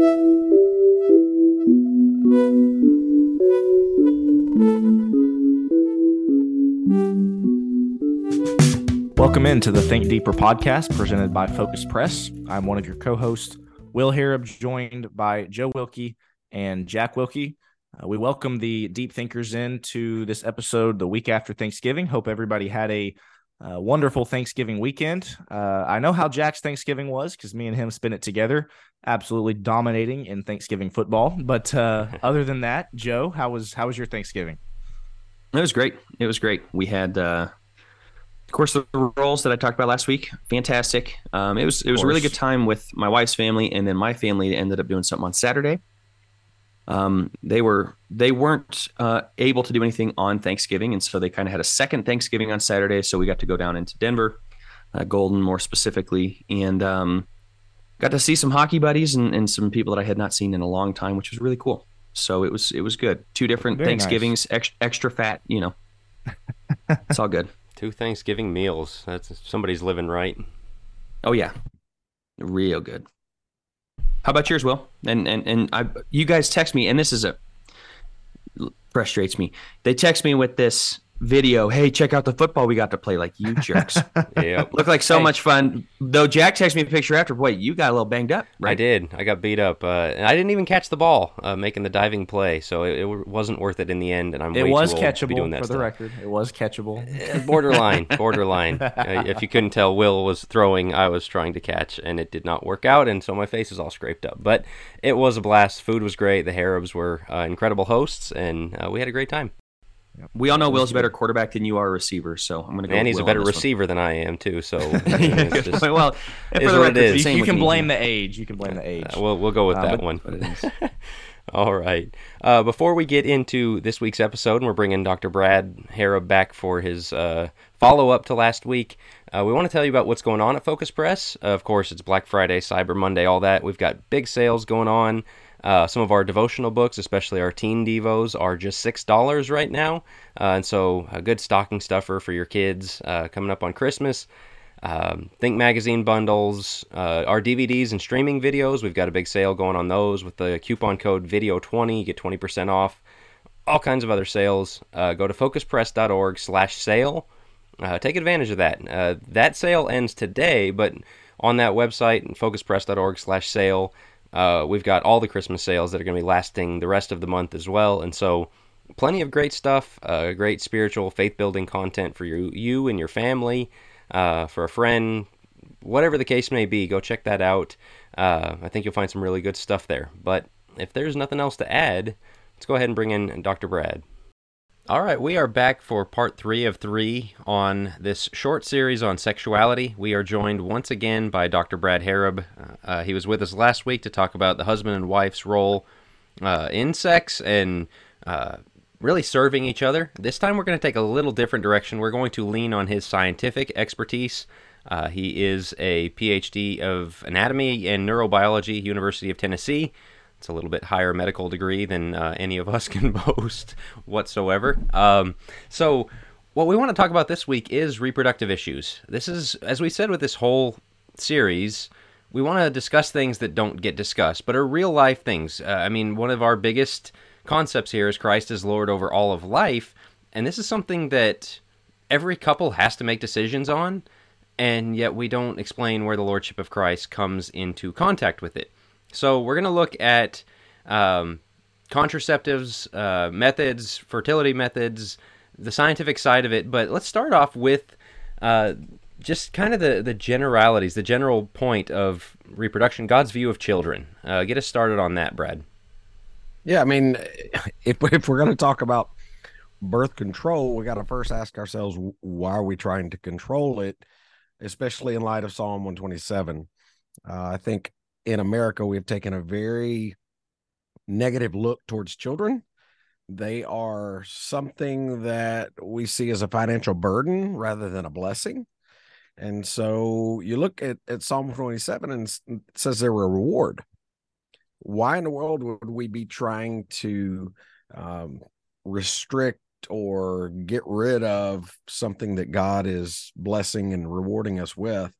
Welcome into the Think Deeper podcast presented by Focus Press. I'm one of your co hosts, Will Harrop, joined by Joe Wilkie and Jack Wilkie. Uh, we welcome the deep thinkers into this episode the week after Thanksgiving. Hope everybody had a uh, wonderful Thanksgiving weekend. Uh, I know how Jack's Thanksgiving was because me and him spent it together, absolutely dominating in Thanksgiving football. But uh, other than that, Joe, how was how was your Thanksgiving? It was great. It was great. We had uh, of course, the rolls that I talked about last week, fantastic. Um, it was it was a really good time with my wife's family, and then my family ended up doing something on Saturday. Um, they were they weren't uh, able to do anything on Thanksgiving, and so they kind of had a second Thanksgiving on Saturday. So we got to go down into Denver, uh, Golden more specifically, and um, got to see some hockey buddies and, and some people that I had not seen in a long time, which was really cool. So it was it was good. Two different Very Thanksgivings, nice. extra, extra fat, you know. it's all good. Two Thanksgiving meals. That's somebody's living right. Oh yeah, real good. How about yours, Will? And and and I, you guys text me, and this is a frustrates me. They text me with this video. Hey, check out the football we got to play. Like you jerks. yeah, looked like so hey. much fun. Though Jack texted me a picture after. Boy, you got a little banged up. Right? I did. I got beat up. Uh, I didn't even catch the ball uh, making the diving play, so it, it, wasn't worth it in the end. And I'm it was catchable doing that for stuff. the record. It was catchable. Uh, borderline, borderline. uh, if you couldn't tell, Will was throwing. I was trying to catch, and it did not work out, and so my face is all scraped up. But it was a blast. Food was great. The Harrops were uh, incredible hosts, and uh, we had a great time. Yep. We all know Will's a better quarterback than you are a receiver, so I'm going to go. And he's Will a better receiver one. than I am too. So just, well, for the record, you, you can blame the age. You can blame the age. Uh, we'll we'll go with uh, that but, one. But all right. Uh, before we get into this week's episode, and we're bringing Dr. Brad Harrop back for his uh, follow up to last week. Uh, we want to tell you about what's going on at Focus Press. of course, it's Black Friday, Cyber Monday, all that. We've got big sales going on. Uh, some of our devotional books, especially our teen devos, are just six dollars right now, uh, and so a good stocking stuffer for your kids uh, coming up on Christmas. Um, Think magazine bundles, uh, our DVDs and streaming videos. We've got a big sale going on those with the coupon code Video20. You get 20% off. All kinds of other sales. Uh, go to focuspress.org/sale. Uh, take advantage of that. that sale ends today, but on that website, focuspress.org/sale uh, we've got all the Christmas sales that are going to be lasting the rest of the month as well, and so plenty of great stuff, uh, great spiritual, faith-building content for you, you and your family, uh, for a friend, whatever the case may be. Go check that out. Uh, I think you'll find some really good stuff there. But if there's nothing else to add, let's go ahead and bring in Dr. Brad. All right, we are back for part three of three on this short series on sexuality. We are joined once again by Dr. Brad Harrop. Uh, uh, he was with us last week to talk about the husband and wife's role uh, in sex and uh, really serving each other. This time we're going to take a little different direction. We're going to lean on his scientific expertise. Uh, he is a PhD of anatomy and neurobiology, University of Tennessee. It's a little bit higher medical degree than uh, any of us can boast whatsoever. Um, so, what we want to talk about this week is reproductive issues. This is, as we said with this whole series, we want to discuss things that don't get discussed, but are real life things. Uh, I mean, one of our biggest concepts here is Christ is Lord over all of life, and this is something that every couple has to make decisions on, and yet we don't explain where the Lordship of Christ comes into contact with it. So we're going to look at um, contraceptives, uh, methods, fertility methods, the scientific side of it. But let's start off with uh, just kind of the, the generalities, the general point of reproduction, God's view of children. Uh, get us started on that, Brad. Yeah, I mean, if, if we're going to talk about birth control, we got to first ask ourselves why are we trying to control it, especially in light of Psalm 127. Uh, I think in America, we have taken a very negative look towards children. They are something that we see as a financial burden rather than a blessing. And so you look at, at Psalm 27 and says they're a reward. Why in the world would we be trying to um, restrict or get rid of something that God is blessing and rewarding us with?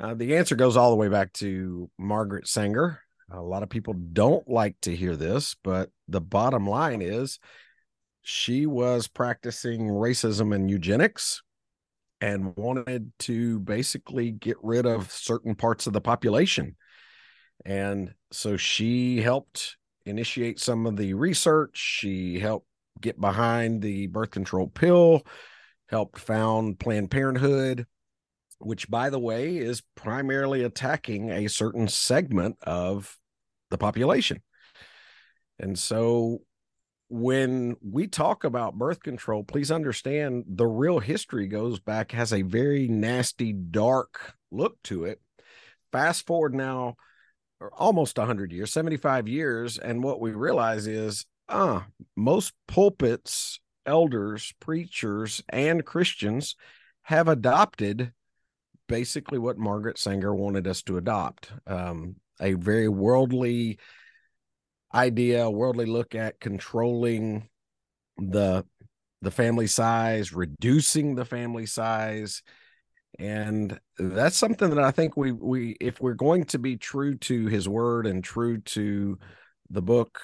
Uh, the answer goes all the way back to Margaret Sanger, A lot of people don't like to hear this, but the bottom line is she was practicing racism and eugenics and wanted to basically get rid of certain parts of the population. And so she helped initiate some of the research. She helped get behind the birth control pill, helped found Planned Parenthood, which, by the way, is primarily attacking a certain segment of the population. And so when we talk about birth control, please understand the real history goes back, has a very nasty, dark look to it. Fast forward now almost 100 years, 75 years. And what we realize is, uh, most pulpits, elders, preachers, and Christians have adopted basically what Margaret Sanger wanted us to adopt um, a very worldly idea, a worldly look at controlling the the family size, reducing the family size, and that's something that I think we we if we're going to be true to his word and true to the book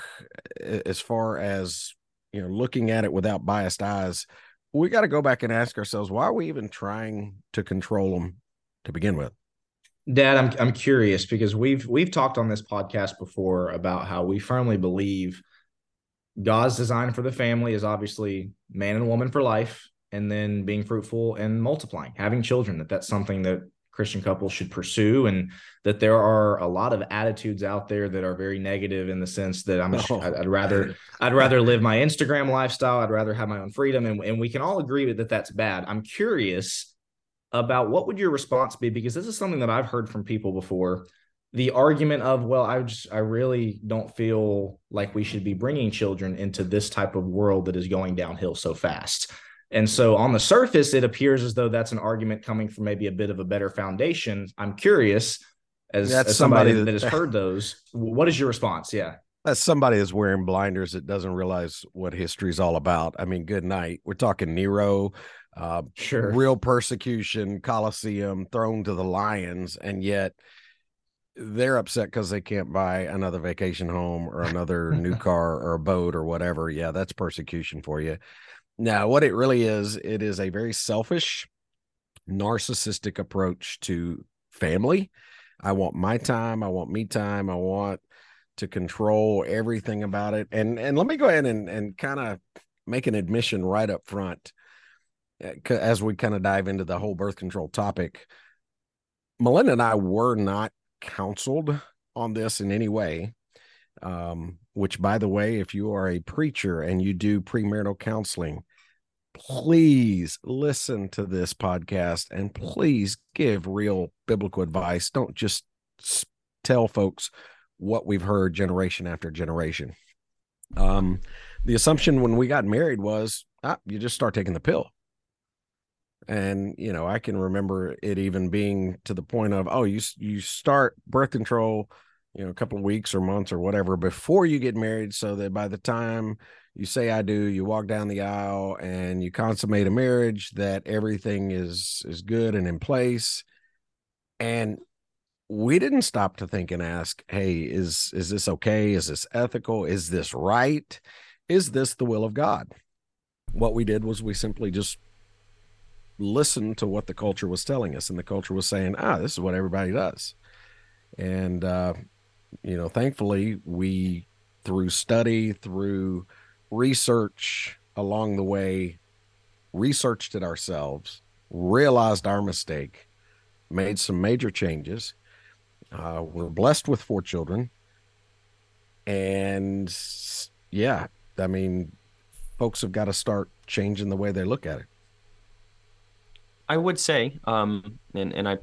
as far as you know looking at it without biased eyes we got to go back and ask ourselves why are we even trying to control them to begin with dad i'm i'm curious because we've we've talked on this podcast before about how we firmly believe god's design for the family is obviously man and woman for life and then being fruitful and multiplying, having children, that that's something that Christian couples should pursue, and that there are a lot of attitudes out there that are very negative in the sense that I'm, oh. I'd, I'd rather, I'd rather live my Instagram lifestyle. I'd rather have my own freedom, and, and we can all agree that that's bad. I'm curious about what would your response be because this is something that I've heard from people before. The argument of, well, I just, I really don't feel like we should be bringing children into this type of world that is going downhill so fast and so on the surface, it appears as though that's an argument coming from maybe a bit of a better foundation. I'm curious, as, as somebody, somebody that, that has heard those, what is your response? Yeah. As somebody that's wearing blinders that doesn't realize what history is all about. I mean, good night. We're talking Nero, uh, sure. real persecution, Colosseum, thrown to the lions, and yet they're upset because they can't buy another vacation home or another new car or a boat or whatever. Yeah, that's persecution for you. Now, what it really is, it is a very selfish, narcissistic approach to family. I want my time. I want me time. I want to control everything about it. And and let me go ahead and and kind of make an admission right up front as we kind of dive into the whole birth control topic. Melinda and I were not counseled on this in any way. Um, which, by the way, if you are a preacher and you do premarital counseling, please listen to this podcast and please give real biblical advice. Don't just tell folks what we've heard generation after generation. Um, the assumption when we got married was ah, you just start taking the pill. And you know, I can remember it even being to the point of, oh, you you start birth control, you know, a couple of weeks or months or whatever before you get married, so that by the time you say I do, you walk down the aisle and you consummate a marriage that everything is is good and in place. And we didn't stop to think and ask, hey, is is this okay? Is this ethical? Is this right? Is this the will of God? What we did was we simply just listened to what the culture was telling us, and the culture was saying, ah, this is what everybody does. And uh, you know, thankfully, we through study, through research along the way, researched it ourselves, realized our mistake, made some major changes. Uh, we're blessed with four children. And yeah, I mean, folks have got to start changing the way they look at it. I would say, um, and, and I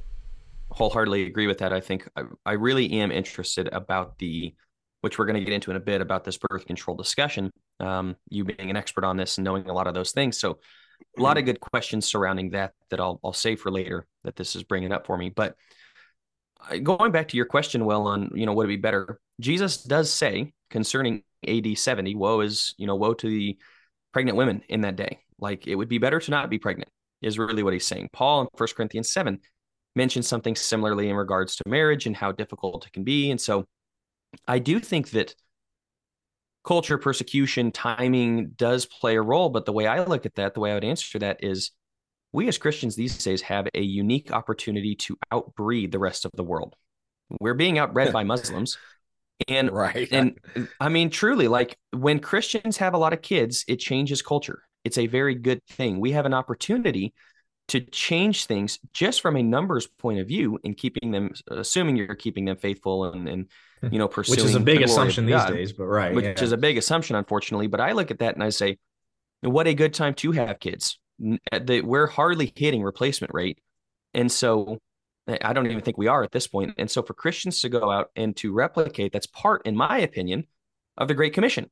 wholeheartedly agree with that. I think I, I really am interested about the which we're going to get into in a bit about this birth control discussion. Um, you being an expert on this and knowing a lot of those things, so a lot of good questions surrounding that that I'll I'll save for later. That this is bringing up for me, but going back to your question, well, on you know would it be better? Jesus does say concerning AD seventy, woe is you know woe to the pregnant women in that day. Like it would be better to not be pregnant is really what he's saying. Paul in First Corinthians seven mentions something similarly in regards to marriage and how difficult it can be, and so I do think that culture, persecution, timing does play a role. But the way I look at that, the way I would answer that is we as Christians these days have a unique opportunity to outbreed the rest of the world. We're being outbred by Muslims. And right. And I mean, truly, like when Christians have a lot of kids, it changes culture. It's a very good thing. We have an opportunity to change things just from a numbers point of view and keeping them assuming you're keeping them faithful and, and hmm. you know pursuing which is a big assumption these God, days but right which yeah. is a big assumption unfortunately but i look at that and i say what a good time to have kids. We're hardly hitting replacement rate. And so eh, i don't even think we are at this point. And so for christians to go out and to replicate that's part in my opinion of the great commission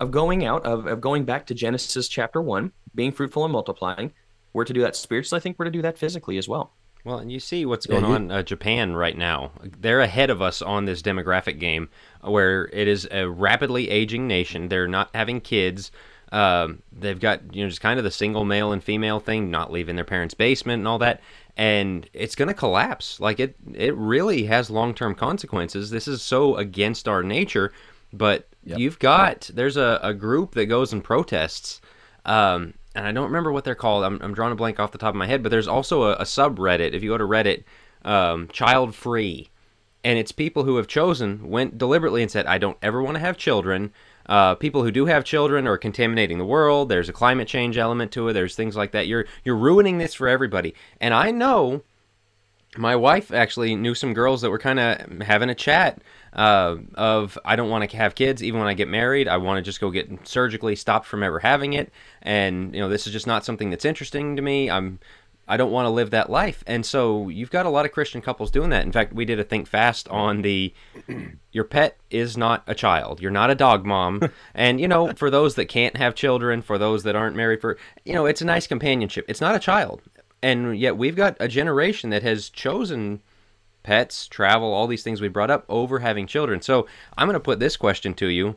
of going out of, of going back to genesis chapter 1 being fruitful and multiplying we're to do that spiritually. I think we're to do that physically as well. Well, and you see what's going yeah, on uh, Japan right now. They're ahead of us on this demographic game, where it is a rapidly aging nation. They're not having kids. Um, they've got you know just kind of the single male and female thing, not leaving their parents' basement and all that, and it's going to collapse. Like it, it really has long term consequences. This is so against our nature, but yep. you've got there's a, a group that goes and protests. Um, and I don't remember what they're called. I'm, I'm drawing a blank off the top of my head, but there's also a, a subreddit. If you go to Reddit, um, child free, and it's people who have chosen went deliberately and said, I don't ever want to have children. Uh, people who do have children are contaminating the world. There's a climate change element to it. There's things like that. You're you're ruining this for everybody. And I know my wife actually knew some girls that were kind of having a chat uh, of I don't want to have kids even when I get married. I want to just go get surgically stopped from ever having it, and you know this is just not something that's interesting to me. I'm I don't want to live that life, and so you've got a lot of Christian couples doing that. In fact, we did a think fast on the your pet is not a child. You're not a dog mom, and you know for those that can't have children, for those that aren't married, for you know it's a nice companionship. It's not a child, and yet we've got a generation that has chosen pets, travel, all these things we brought up over having children. So I'm going to put this question to you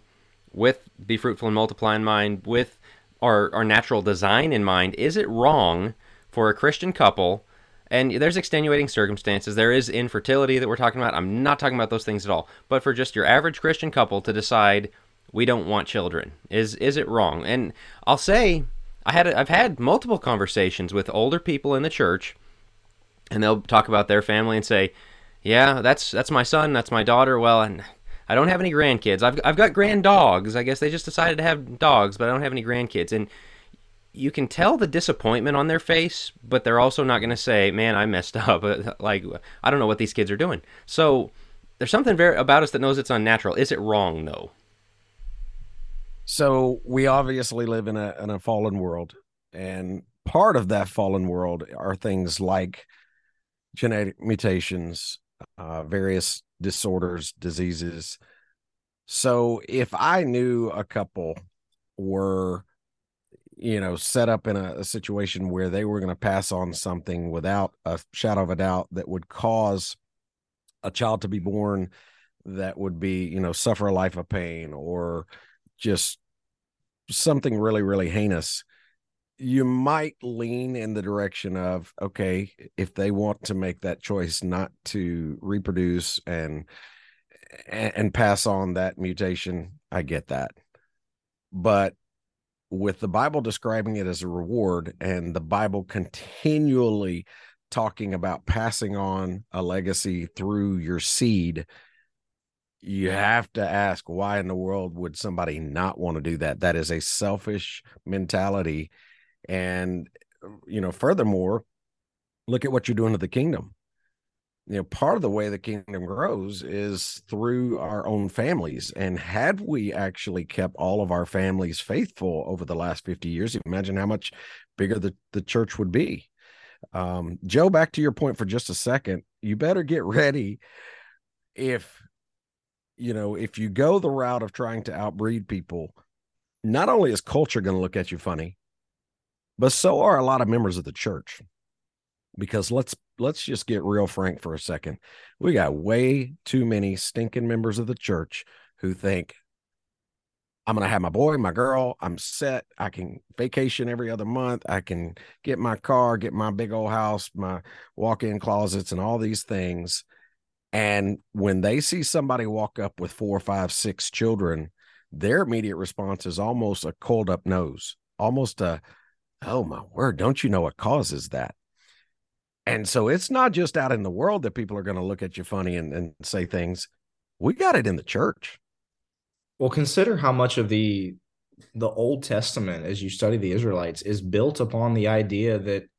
with Be Fruitful and Multiply in mind, with our, our natural design in mind. Is it wrong for a Christian couple? And there's extenuating circumstances. There is infertility that we're talking about. I'm not talking about those things at all. But for just your average Christian couple to decide we don't want children, is is it wrong? And I'll say I had I've had multiple conversations with older people in the church, and they'll talk about their family and say, yeah, that's that's my son, that's my daughter. Well, and I don't have any grandkids. I've I've got grand dogs. I guess they just decided to have dogs, but I don't have any grandkids. And you can tell the disappointment on their face, but they're also not going to say, "Man, I messed up." like I don't know what these kids are doing. So there's something very about us that knows it's unnatural. Is it wrong though? So we obviously live in a in a fallen world, and part of that fallen world are things like genetic mutations, uh, various disorders, diseases. So if I knew a couple were, you know, set up in a, a situation where they were going to pass on something without a shadow of a doubt that would cause a child to be born that would be, you know, suffer a life of pain or just something really, really heinous you might lean in the direction of okay if they want to make that choice not to reproduce and and pass on that mutation i get that. But with the bible describing it as a reward and the bible continually talking about passing on a legacy through your seed you have to ask why in the world would somebody not want to do that? That is a selfish mentality and, you know, furthermore, look at what you're doing to the kingdom. You know, part of the way the kingdom grows is through our own families. And had we actually kept all of our families faithful over the last 50 years, imagine how much bigger the, the church would be. Um, Joe, back to your point for just a second. You better get ready if you know if you go the route of trying to outbreed people not only is culture going to look at you funny but so are a lot of members of the church. Because let's let's just get real frank for a second. We got way too many stinking members of the church who think i'm going to have my boy my girl i'm set i can vacation every other month i can get my car get my big old house my walk-in closets and all these things. And when they see somebody walk up with four, five, six children, their immediate response is almost a cold up nose, almost a, oh my word, don't you know what causes that? And so it's not just out in the world that people are going to look at you funny and, and say things. We got it in the church. Well, consider how much of the the Old Testament, as you study the Israelites, is built upon the idea that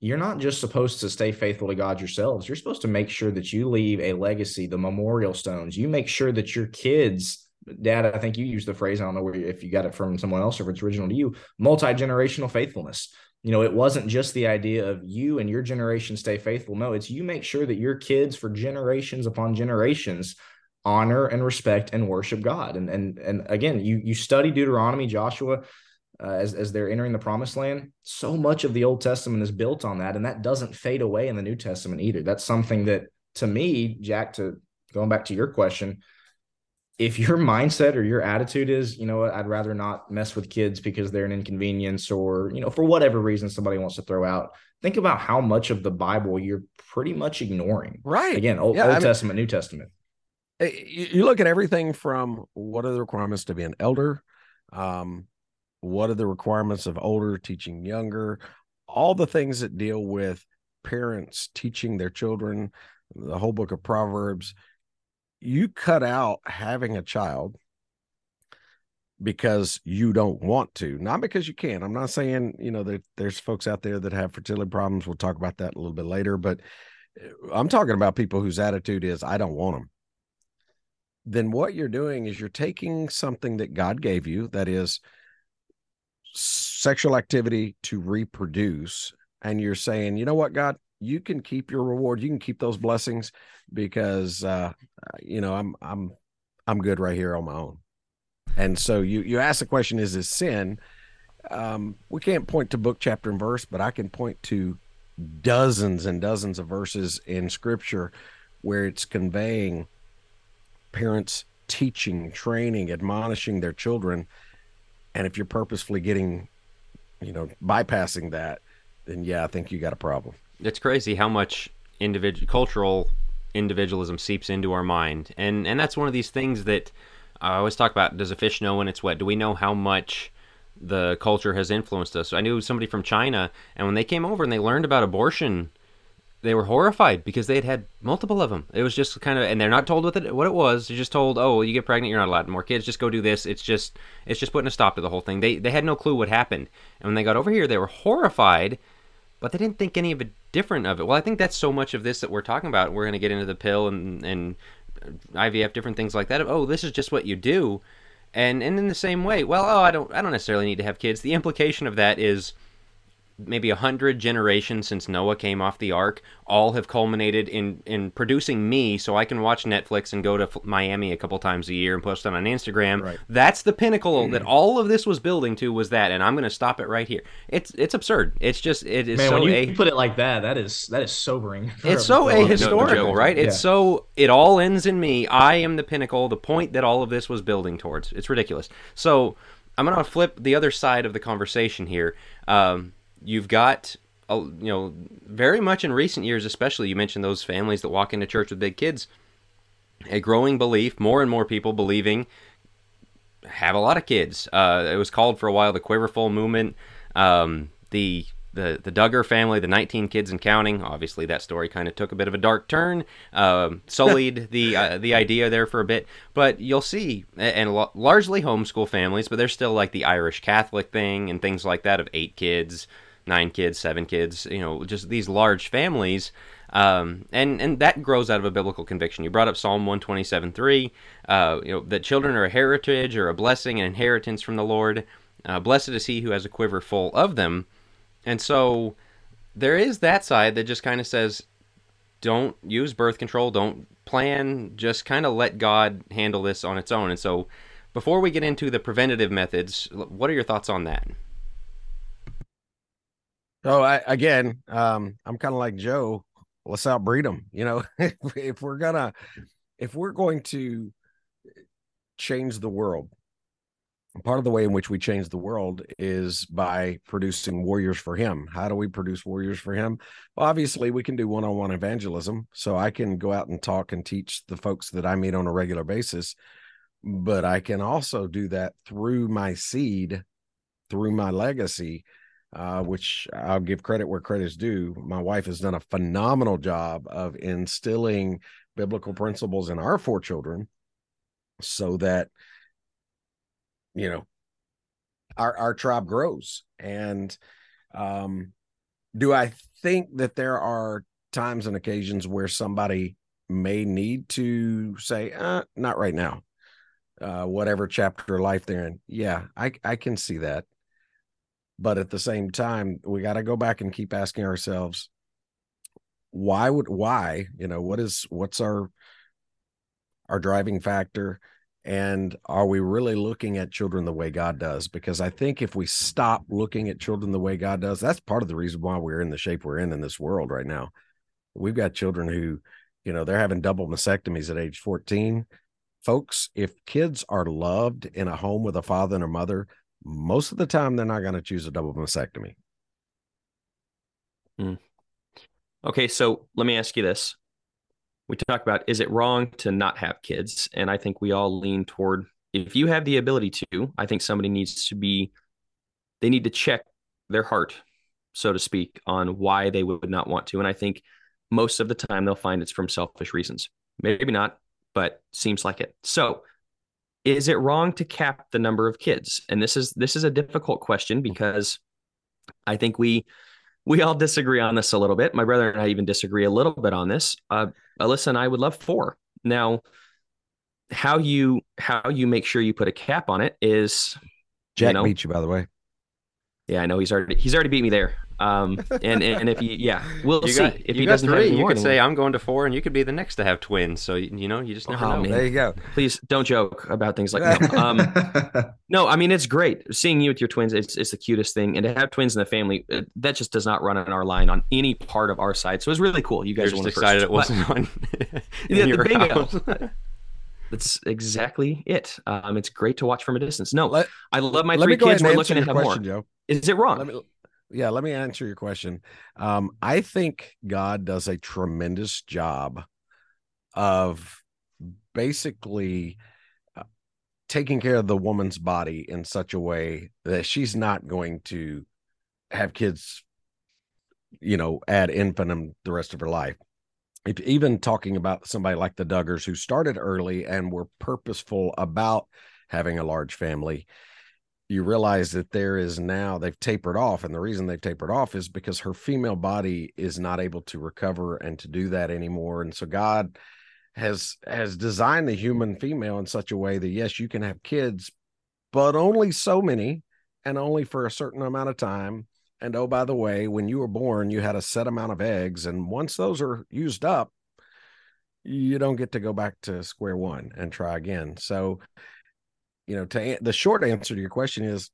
you're not just supposed to stay faithful to God yourselves. You're supposed to make sure that you leave a legacy, the memorial stones. You make sure that your kids, Dad, I think you used the phrase, I don't know where, if you got it from someone else or if it's original to you, multi generational faithfulness. You know, it wasn't just the idea of you and your generation stay faithful. No, it's you make sure that your kids for generations upon generations honor and respect and worship God. And and and again, you you study Deuteronomy, Joshua, uh, as as they're entering the Promised Land. So much of the Old Testament is built on that, and that doesn't fade away in the New Testament either. That's something that, to me, Jack, to going back to your question, if your mindset or your attitude is, you know, what, I'd rather not mess with kids because they're an inconvenience, or you know, for whatever reason somebody wants to throw out. Think about how much of the Bible you're pretty much ignoring. Right. Again, Old, yeah, Old Testament, mean, New Testament you look at everything from what are the requirements to be an elder um, what are the requirements of older teaching younger all the things that deal with parents teaching their children the whole book of proverbs you cut out having a child because you don't want to not because you can. I'm not saying you know there's folks out there that have fertility problems. We'll talk about that a little bit later but uh, i'm talking about people whose attitude is i don't want them then what you're doing is you're taking something that God gave you that is sexual activity to reproduce and you're saying, "You know what, God, you can keep your reward. You can keep those blessings because uh you know, I'm I'm I'm good right here on my own." And so you you ask the question is this sin? Um we can't point to book chapter and verse, but I can point to dozens and dozens of verses in scripture where it's conveying parents teaching, training, admonishing their children. And if you're purposefully getting, you know, bypassing that, then yeah, I think you got a problem. It's crazy how much individual cultural individualism seeps into our mind, and and that's one of these things that I always talk about. Does a fish know when it's wet? Do we know how much the culture has influenced us? I knew somebody from China, and when they came over and they learned about abortion they were horrified because they had had multiple of them. It was just kind of, and they're not told what it what it was. They're just told, oh, you get pregnant, you're not allowed more kids. Just go do this. It's just, it's just putting a stop to the whole thing. They they had no clue what happened, and when they got over here, they were horrified, but they didn't think any of it different of it. Well, I think that's so much of this that we're talking about. We're going to get into the pill and and IVF, different things like that. Oh, this is just what you do, and and in the same way, well, oh, I don't I don't necessarily need to have kids. The implication of that is maybe a hundred generations since Noah came off the ark all have culminated in in producing me so I can watch Netflix and go to Miami a couple times a year and post it on Instagram. Right. That's the pinnacle mm-hmm. that all of this was building to was that and I'm going to stop it right here. It's it's absurd. It's just it is Man, so when you a- put it like that that is that is sobering. It's so ahistorical, no, right? Yeah. It's so it all ends in me. I am the pinnacle, the point that all of this was building towards. It's ridiculous. So I'm going to flip the other side of the conversation here. Um, you've got you know very much in recent years especially you mentioned those families that walk into church with big kids a growing belief more and more people believing have a lot of kids uh, it was called for a while the quiverful movement um, the the the Duggar family, the 19 kids and counting. Obviously, that story kind of took a bit of a dark turn, uh, sullied the uh, the idea there for a bit. But you'll see, and largely homeschool families, but there's still like the Irish Catholic thing and things like that of eight kids, nine kids, seven kids, you know, just these large families. Um, and and that grows out of a biblical conviction. You brought up Psalm one twenty seven three, uh, you know that children are a heritage or a blessing, an inheritance from the Lord. Uh, blessed is he who has a quiver full of them. And so there is that side that just kind of says, don't use birth control, don't plan, just kind of let God handle this on its own. And so before we get into the preventative methods, what are your thoughts on that? So I, again, um, I'm kind of like Joe. Let's outbreed them. You know, if, if we're gonna, if we're going to change the world, part of the way in which we change the world is by producing warriors for him. How do we produce warriors for him? Well, obviously, we can do one on one evangelism. So I can go out and talk and teach the folks that I meet on a regular basis. But I can also do that through my seed, through my legacy, uh, which I'll give credit where credit is due. My wife has done a phenomenal job of instilling biblical principles in our four children so that you know our our tribe grows. And um do i think that there are times and occasions where somebody may need to say uh, not right now uh whatever chapter of life they're in? Yeah i i can see that but at the same time we got to go back and keep asking ourselves why would why you know what is what's our our driving factor and are we really looking at children the way God does? Because I think if we stop looking at children the way God does, that's part of the reason why we're in the shape we're in in this world right now. We've got children who, you know, they're having double mastectomies at age 14. Folks, if kids are loved in a home with a father and a mother, most of the time they're not going to choose a double mastectomy. Mm. Okay, so let me ask you this we talk about is it wrong to not have kids? And I think we all lean toward if you have the ability to, I think somebody needs to be, they need to check their heart, so to speak, on why they would not want to. And I think most of the time they'll find it's from selfish reasons. Maybe not, but seems like it. So, is it wrong to cap the number of kids? And this is this is a difficult question because I think we we all disagree on this a little bit. My brother and I even disagree a little bit on this. Uh, Alyssa and I would love four. Now, how you how you make sure you put a cap on it is Jack you know, beat you by the way. Yeah, I know he's already he's already beat me there. Um, and and if he yeah, we'll you see got, if you he got doesn't three. have you could say I'm going to four, and you could be the next to have twins. So you know, you just never Oh, know. man. There you go. Please don't joke about things like that. Um, no, I mean it's great seeing you with your twins. It's it's the cutest thing, and to have twins in the family uh, that just does not run in our line on any part of our side. So it was really cool. You You're guys just were one of the excited first. it wasn't on in Yeah, the your bingo. house. That's exactly it. Um, it's great to watch from a distance. No, Let, I love my let three kids. We're looking to your have question, more. Joe. Is it wrong? Yeah, let me answer your question. Um, I think God does a tremendous job of basically uh, taking care of the woman's body in such a way that she's not going to have kids, you know, ad infinitum the rest of her life. If, even talking about somebody like the Duggars who started early and were purposeful about having a large family, you realize that there is now they've tapered off and the reason they've tapered off is because her female body is not able to recover and to do that anymore and so god has has designed the human female in such a way that yes you can have kids but only so many and only for a certain amount of time and oh by the way when you were born you had a set amount of eggs and once those are used up you don't get to go back to square one and try again. So you know, to the short answer to your question is,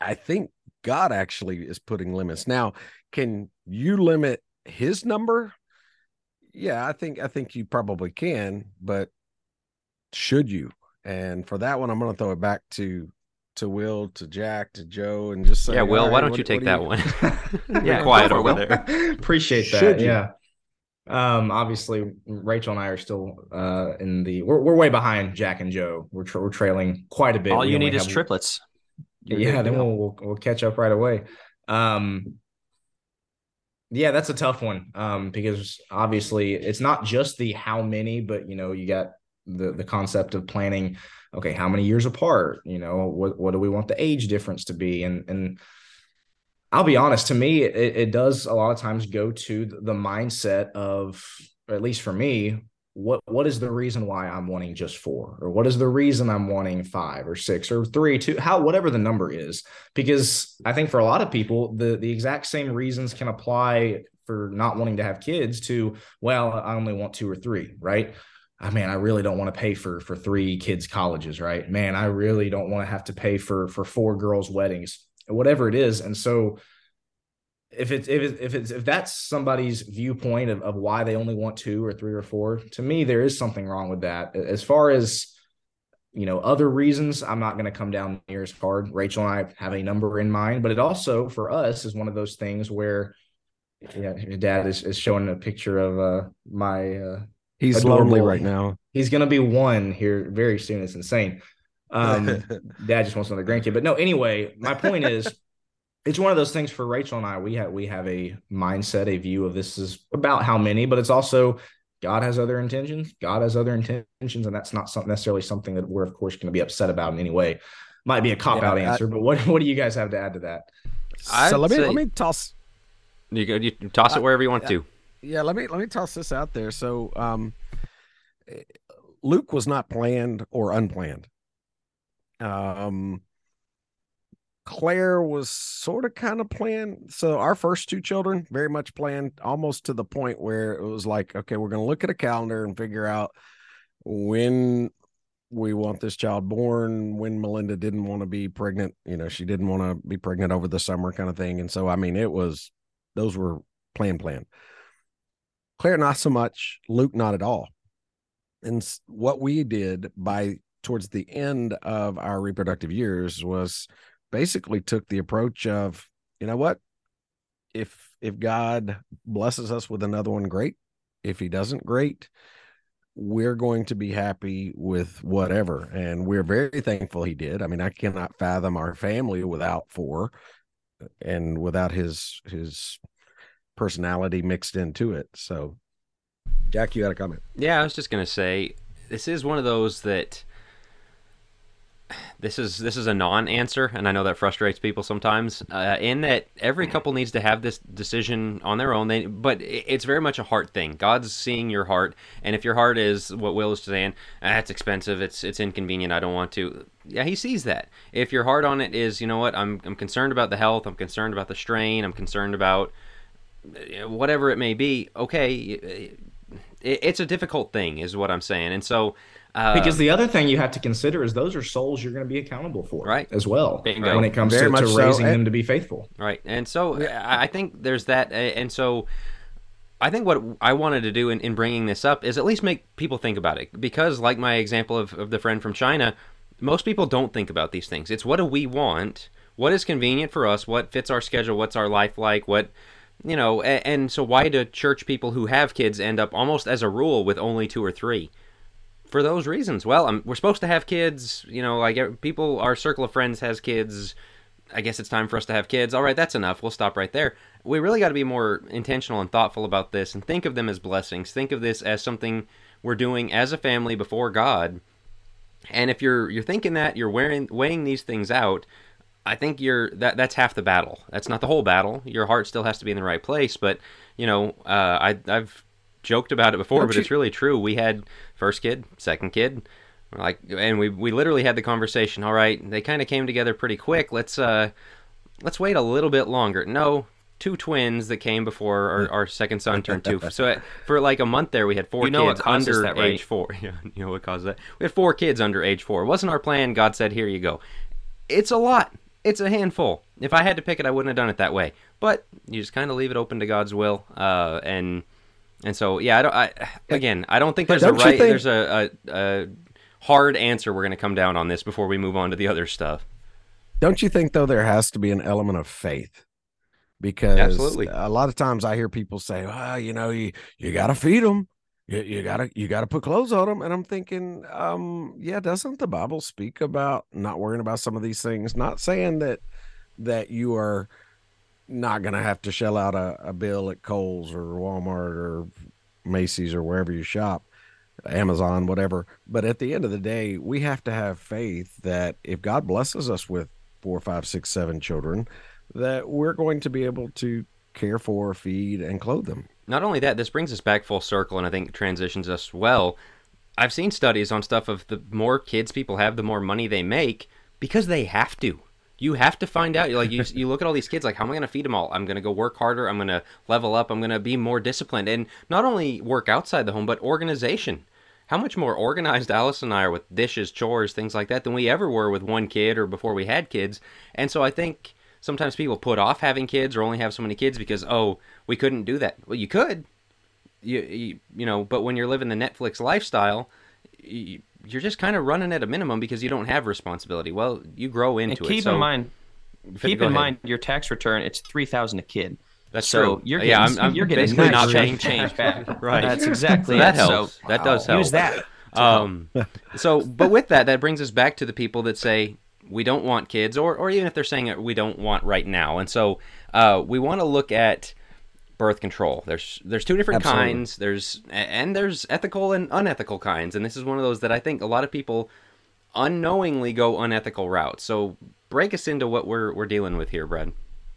I think God actually is putting limits. Now, can you limit His number? Yeah, I think I think you probably can, but should you? And for that one, I'm going to throw it back to to Will, to Jack, to Joe, and just say, yeah, Will, all why don't what- you take that do one? Yeah, quiet go for over there. Appreciate that. Should you? Um, obviously, Rachel and I are still uh in the we're we're way behind Jack and Joe. We're tra- we're trailing quite a bit. All We you need is triplets. You're yeah, then we'll, we'll we'll catch up right away. Um, yeah, that's a tough one. Um, because obviously it's not just the how many, but you know, you got the the concept of planning. Okay, how many years apart? You know, what what do we want the age difference to be? And and I'll be honest, to me, it, it does a lot of times go to the mindset of, at least for me, what what is the reason why I'm wanting just four, or what is the reason I'm wanting five or six or three, two, how whatever the number is. Because I think for a lot of people, the the exact same reasons can apply for not wanting to have kids to, well, I only want two or three, right? I mean, I really don't want to pay for for three kids' colleges, right? Man, I really don't want to have to pay for for four girls' weddings, whatever it is. And so if it's if it's if it's if that's somebody's viewpoint of, of why they only want two or three or four, to me, there is something wrong with that. As far as you know, other reasons, I'm not going to come down near as hard. Rachel and I have a number in mind, but it also for us is one of those things where, yeah, your dad is, is showing a picture of uh, my. Uh, He's adorable. lonely right now. He's going to be one here very soon. It's insane. Um, dad just wants another grandkid, but no. Anyway, my point is, it's one of those things for Rachel and I. We have we have a mindset, a view of this is about how many, but it's also God has other intentions. God has other intentions, and that's not something necessarily something that we're of course going to be upset about in any way. Might be a cop out yeah, answer, but what what do you guys have to add to that? I'd so let me let me toss. You go. You toss it wherever you want to. Yeah, let me let me toss this out there. So, um, Luke was not planned or unplanned. Um, Claire was sort of kind of planned. So our first two children very much planned almost to the point where it was like, okay, we're going to look at a calendar and figure out when we want this child born, when Melinda didn't want to be pregnant, you know, she didn't want to be pregnant over the summer kind of thing. And so, I mean, it was, those were plan, plan. Claire, not so much. Luke, not at all. And what we did by towards the end of our reproductive years was basically took the approach of, you know what? If if God blesses us with another one, great. If he doesn't, great. We're going to be happy with whatever. And we're very thankful he did. I mean, I cannot fathom our family without four uh, and without his his personality mixed into it. So Jack, you had a comment. Yeah, I was just gonna say this is one of those that this is this is a non-answer, and I know that frustrates people sometimes. Uh, in that every couple needs to have this decision on their own. They, but it's very much a heart thing. God's seeing your heart, and if your heart is what Will is saying, ah, it's expensive, it's it's inconvenient, I don't want to. Yeah, He sees that. If your heart on it is, you know what, I'm I'm concerned about the health, I'm concerned about the strain, I'm concerned about whatever it may be. Okay, it's a difficult thing, is what I'm saying, and so because um, the other thing you have to consider is those are souls you're going to be accountable for, right? As well, Bingo. when it comes to, to, raising so. them to be faithful, right? And so I think there's that, and so I think what I wanted to do in, in bringing this up is at least make people think about it, because like my example of, of the friend from China, most people don't think about these things. It's what do we want? What is convenient for us? What fits our schedule? What's our life like? What you know, and, and so why do church people who have kids end up almost as a rule with only two or three? For those reasons. Well, I'm, we're supposed to have kids. You know, like people, our circle of friends has kids. I guess it's time for us to have kids. All right, that's enough. We'll stop right there. We really got to be more intentional and thoughtful about this and think of them as blessings. Think of this as something we're doing as a family before God. And if you're you're thinking that you're weighing weighing these things out, I think you're that that's half the battle. That's not the whole battle. Your heart still has to be in the right place. But you know, uh, I I've joked about it before, Don't but you... it's really true. We had first kid, second kid, like, and we we literally had the conversation. All right, they kind of came together pretty quick. Let's uh, let's wait a little bit longer. No, two twins that came before our, our second son turned two. So for like a month there, we had four you know kids under that, right? age four. Yeah, you know what caused that? We had four kids under age four. It wasn't our plan. God said, "Here you go." It's a lot. It's a handful. If I had to pick it, I wouldn't have done it that way. But you just kind of leave it open to God's will, uh, and and so, yeah, I don't. I, again, I don't think there's don't a right. Think, there's a, a, a hard answer we're going to come down on this before we move on to the other stuff. Don't you think though there has to be an element of faith? Because Absolutely. a lot of times I hear people say, "Well, you know, you you got to feed them." You, you gotta you gotta put clothes on them and i'm thinking um yeah doesn't the bible speak about not worrying about some of these things not saying that that you are not going to have to shell out a, a bill at Kohl's or Walmart or Macy's or wherever you shop, Amazon, whatever. But at the end of the day, we have to have faith that if God blesses us with four, five, six, seven children, that we're going to be able to care for, feed, and clothe them. Not only that, this brings us back full circle and I think transitions us well. I've seen studies on stuff of the more kids people have, the more money they make because they have to you have to find out. Like you, you look at all these kids. Like, how am I going to feed them all? I'm going to go work harder. I'm going to level up. I'm going to be more disciplined, and not only work outside the home, but organization. How much more organized Alice and I are with dishes, chores, things like that than we ever were with one kid or before we had kids. And so I think sometimes people put off having kids or only have so many kids because oh we couldn't do that. Well, you could, you you, you know, but when you're living the Netflix lifestyle, you, you're just kind of running at a minimum because you don't have responsibility. Well, you grow into and keep it. Keep in mind, keep in mind your tax return. It's three thousand a kid. That's so true. You're getting, yeah, I'm, I'm you're getting basically not paying paying change back. right. That's exactly so that it. helps. So, that does help. Use that. Um, so, but with that, that brings us back to the people that say we don't want kids, or or even if they're saying it, we don't want right now, and so uh, we want to look at birth control. There's there's two different Absolutely. kinds. There's and there's ethical and unethical kinds, and this is one of those that I think a lot of people unknowingly go unethical routes. So break us into what we're we're dealing with here, Brad.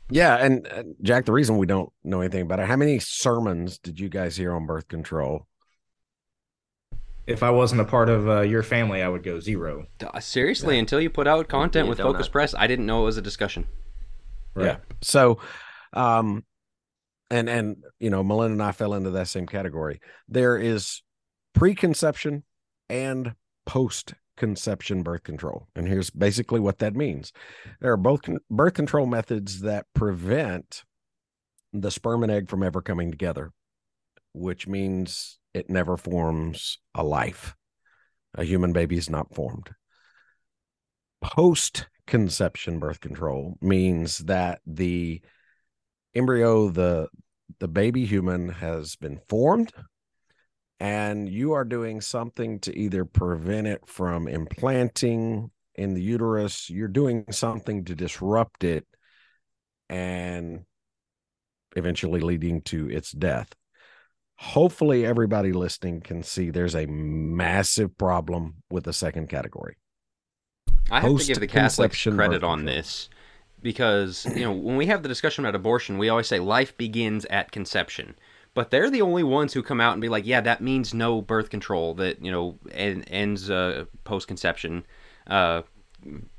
Yeah, and uh, Jack, the reason we don't know anything about it, how many sermons did you guys hear on birth control? If I wasn't a part of uh, your family, I would go zero. Uh, Seriously, until you put out content with Focus. Press, I didn't know it was a discussion. Yeah. So, um, and and you know, Melinda and I fell into that same category. There is preconception and post conception birth control, and here's basically what that means. There are both birth control methods that prevent the sperm and egg from ever coming together, which means it never forms a life. A human baby is not formed post conception birth control means that the embryo the the baby human has been formed and you are doing something to either prevent it from implanting in the uterus. You're doing something to disrupt it and eventually leading to its death. Hopefully everybody listening can see there's a massive problem with the second category. I have to give the Catholics credit birth on this because you know when we have the discussion about abortion, we always say life begins at conception. But they're the only ones who come out and be like, "Yeah, that means no birth control. That you know en- ends uh, post-conception uh,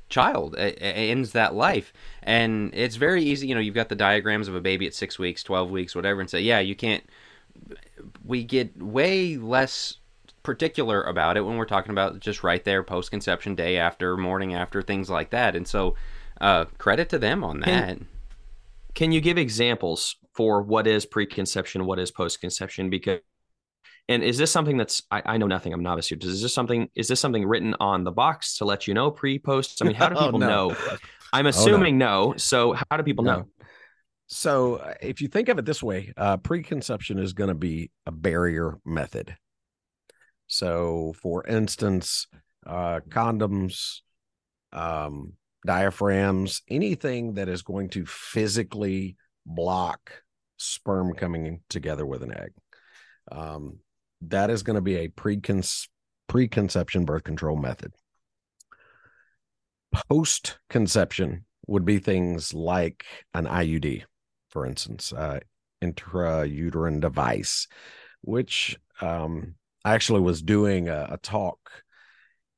child It- ends that life." And it's very easy. You know, you've got the diagrams of a baby at six weeks, twelve weeks, whatever, and say, "Yeah, you can't." We get way less particular about it when we're talking about just right there post conception day after morning after things like that and so uh credit to them on that Can- Can you give examples for what is preconception, what is postconception? Because and is this something that's I, I know nothing, I'm a novice here. Is this something is this something written on the box to let you know pre post? I mean, how do Oh, people no. know? I'm assuming no. So how do people No. know? So, uh, if you think of it this way, uh, preconception is going to be a barrier method. So, for instance, uh, condoms, um, diaphragms, anything that is going to physically block sperm coming together with an egg, um, that is going to be a precon- preconception birth control method. Post conception would be things like an IUD for instance, uh, intrauterine device, which um, I actually was doing a, a talk.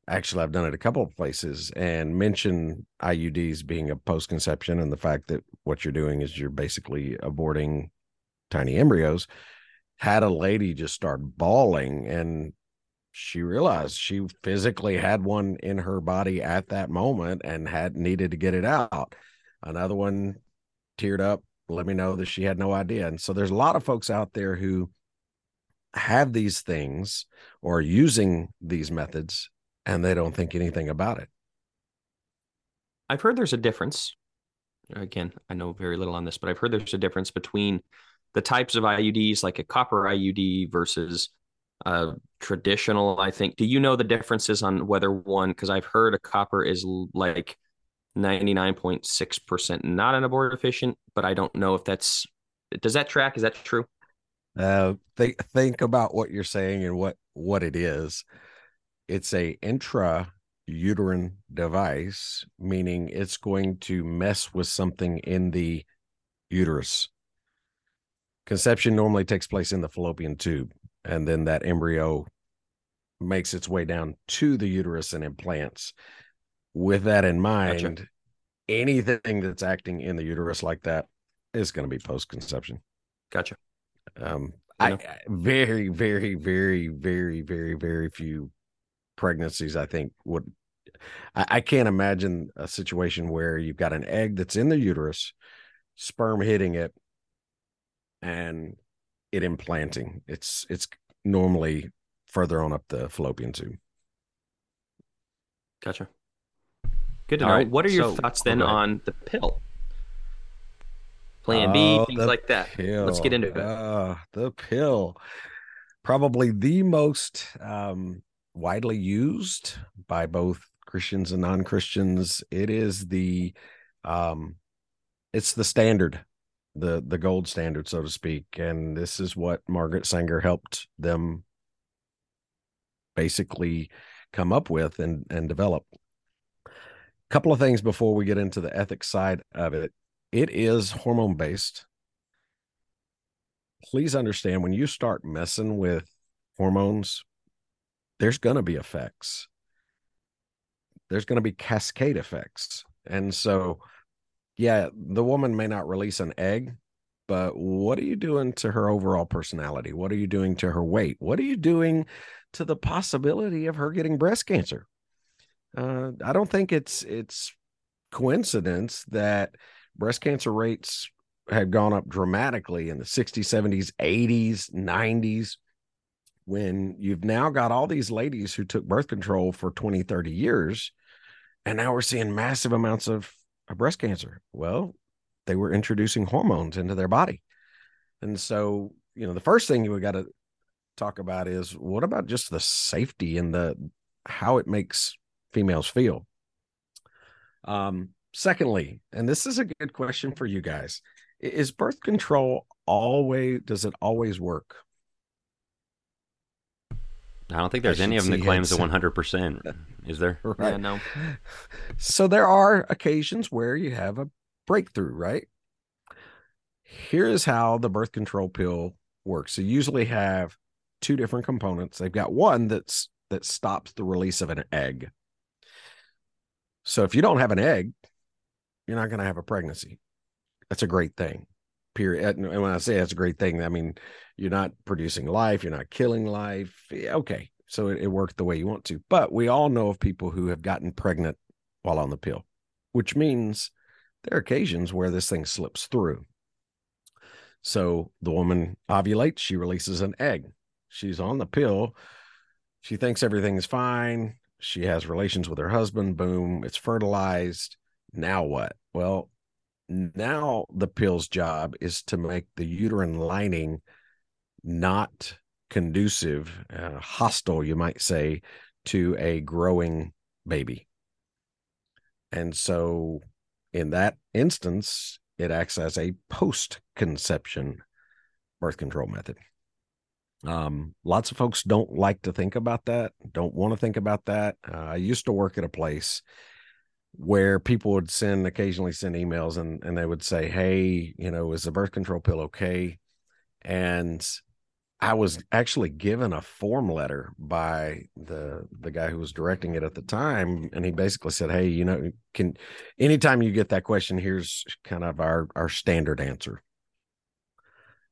Actually, I've done it a couple of places and mentioned IUDs being a post conception and the fact that what you're doing is you're basically aborting tiny embryos. Had a lady just start bawling and she realized she physically had one in her body at that moment and had needed to get it out. Another one teared up let me know that she had no idea. And so there's a lot of folks out there who have these things or using these methods and they don't think anything about it. I've heard there's a difference. Again, I know very little on this, but I've heard there's a difference between the types of IUDs, like a copper IUD versus uh, traditional. I think. Do you know the differences on whether one? Because I've heard a copper is like 99.6% not an abortifacient, but I don't know if that's. Does that track? Is that true? Uh, think think about what you're saying and what what it is. It's a intrauterine device, meaning it's going to mess with something in the uterus. Conception normally takes place in the fallopian tube, and then that embryo makes its way down to the uterus and implants. With that in mind, anything that's acting in the uterus like that is going to be post conception. Gotcha. Um, You I. I- very, very, very, very, very, very few pregnancies. I think would. I, I can't imagine a situation where you've got an egg that's in the uterus, sperm hitting it, and it implanting. It's it's normally further on up the fallopian tube. Gotcha. Good to All know. Right. What are your so, thoughts then on the pill? Good to know. Right. What are your so, thoughts then okay. on the pill? Plan B, oh, things like that. Pill. Let's get into it. Uh, the pill, probably the most um, widely used by both Christians and non-Christians. It is the, um, it's the standard, the the gold standard, so to speak. And this is what Margaret Sanger helped them basically come up with and and develop. A couple of things before we get into the ethics side of it it is hormone based. Please understand when you start messing with hormones, there's going to be effects. There's going to be cascade effects. And so, yeah, the woman may not release an egg, but what are you doing to her overall personality? What are you doing to her weight? What are you doing to the possibility of her getting breast cancer? Uh, I don't think it's it's coincidence that breast cancer rates had gone up dramatically in the 60s, 70s, 80s, 90s. When you've now got all these ladies who took birth control for 20, 30 years, and now we're seeing massive amounts of, of breast cancer. Well, they were introducing hormones into their body. And so, you know, the first thing we got to talk about is what about just the safety and the how it makes females feel. Um, Secondly, and this is a good question for you guys is birth control always, does it always work? I don't think there's any of them that claims a 100%. Is there? Right. Yeah, no. So there are occasions where you have a breakthrough, right? Here is how the birth control pill works. So you usually have two different components. They've got one that's that stops the release of an egg. So if you don't have an egg, you're not going to have a pregnancy. That's a great thing. Period. And when I say that's a great thing, I mean you're not producing life, you're not killing life. Okay, so it, it worked the way you want to. But we all know of people who have gotten pregnant while on the pill, which means there are occasions where this thing slips through. So the woman ovulates, she releases an egg. She's on the pill. She thinks everything's fine. She has relations with her husband. Boom, it's fertilized now what? Well, now the pill's job is to make the uterine lining not conducive, uh, hostile, you might say, to a growing baby. And so, in that instance, it acts as a post conception birth control method. Um, lots of folks don't like to think about that, don't want to think about that. Uh, I used to work at a place where people would send occasionally send emails and and they would say, "Hey, you know, is the birth control pill okay?" And I was actually given a form letter by the the guy who was directing it at the time, and he basically said, "Hey, you know, can anytime you get that question, here's kind of our our standard answer."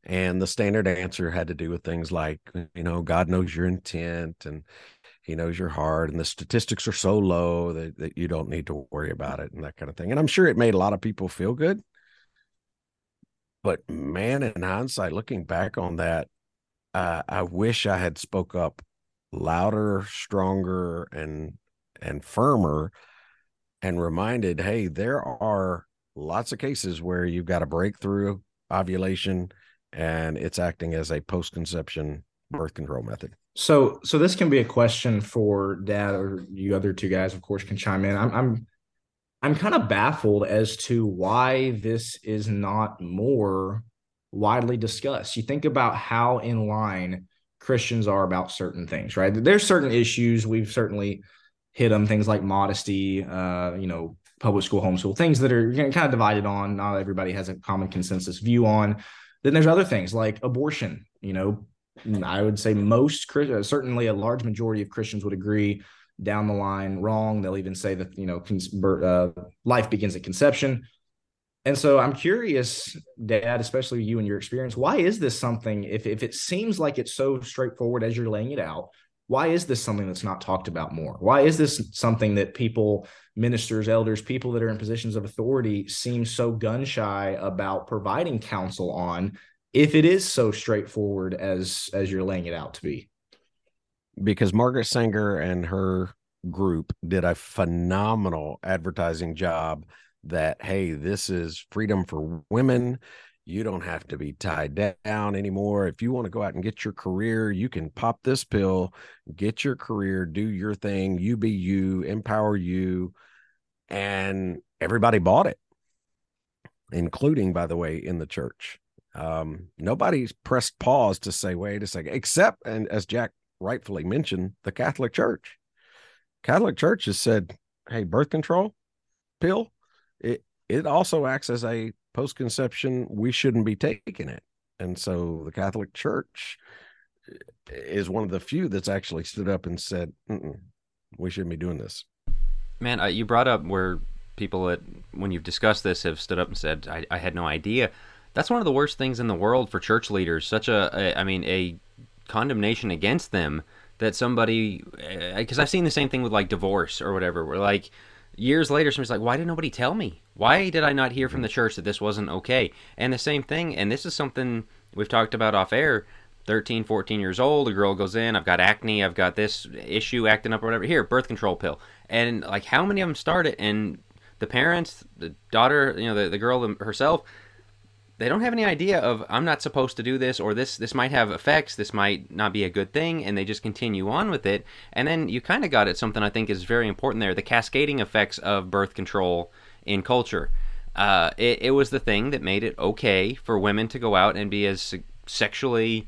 And the standard answer had to do with things like, you know, God knows your intent, and he knows your heart and the statistics are so low that, that you don't need to worry about it and that kind of thing and i'm sure it made a lot of people feel good. But man in hindsight looking back on that uh, i wish i had spoke up louder stronger and and firmer and reminded hey there are lots of cases where you've got a breakthrough ovulation and it's acting as a post-conception birth control method so, so this can be a question for Dad or you other two guys, of course, can chime in. I'm, I'm, I'm kind of baffled as to why this is not more widely discussed. You think about how in line Christians are about certain things, right? There's certain issues we've certainly hit them, things like modesty, uh, you know, public school, homeschool, things that are kind of divided on. Not everybody has a common consensus view on. Then there's other things like abortion, you know, I would say most, uh, certainly a large majority of Christians would agree down the line wrong. They'll even say that, you know, uh, life begins at conception. And so I'm curious, Dad, especially you and your experience, why is this something, if, if it seems like it's so straightforward as you're laying it out, why is this something that's not talked about more? Why is this something that people, ministers, elders, people that are in positions of authority seem so gun shy about providing counsel on if it is so straightforward as as you're laying it out to be. Because margaret sanger and her group did a phenomenal advertising job that hey this is freedom for women. You don't have to be tied down anymore. If you want to go out and get your career you can pop this pill get your career do your thing you be you empower you. And everybody bought it including by the way in the church um, nobody's pressed pause to say wait a second except and as jack rightfully mentioned the catholic church. Catholic church has said hey birth control pill it it also acts as a post conception we shouldn't be taking it. And so the catholic church is one of the few that's actually stood up and said we shouldn't be doing this. Man uh, you brought up where people that when you've discussed this have stood up and said I, I had no idea that's one of the worst things in the world for church leaders such a, a I mean a condemnation against them that somebody because uh, i've seen the same thing with like divorce or whatever where like years later somebody's like why did nobody tell me? Why did i not hear from the church that this wasn't okay? And the same thing and this is something we've talked about off air 13 14 years old a girl goes in i've got acne i've got this issue acting up or whatever here birth control pill. And like how many of them start it and the parents the daughter you know the, the girl herself they don't have any idea of I'm not supposed to do this or this this might have effects, this might not be a good thing, and they just continue on with it. And then you kind of got at something I think is very important there: the cascading effects of birth control in culture. Uh, it, it was the thing that made it okay for women to go out and be as sexually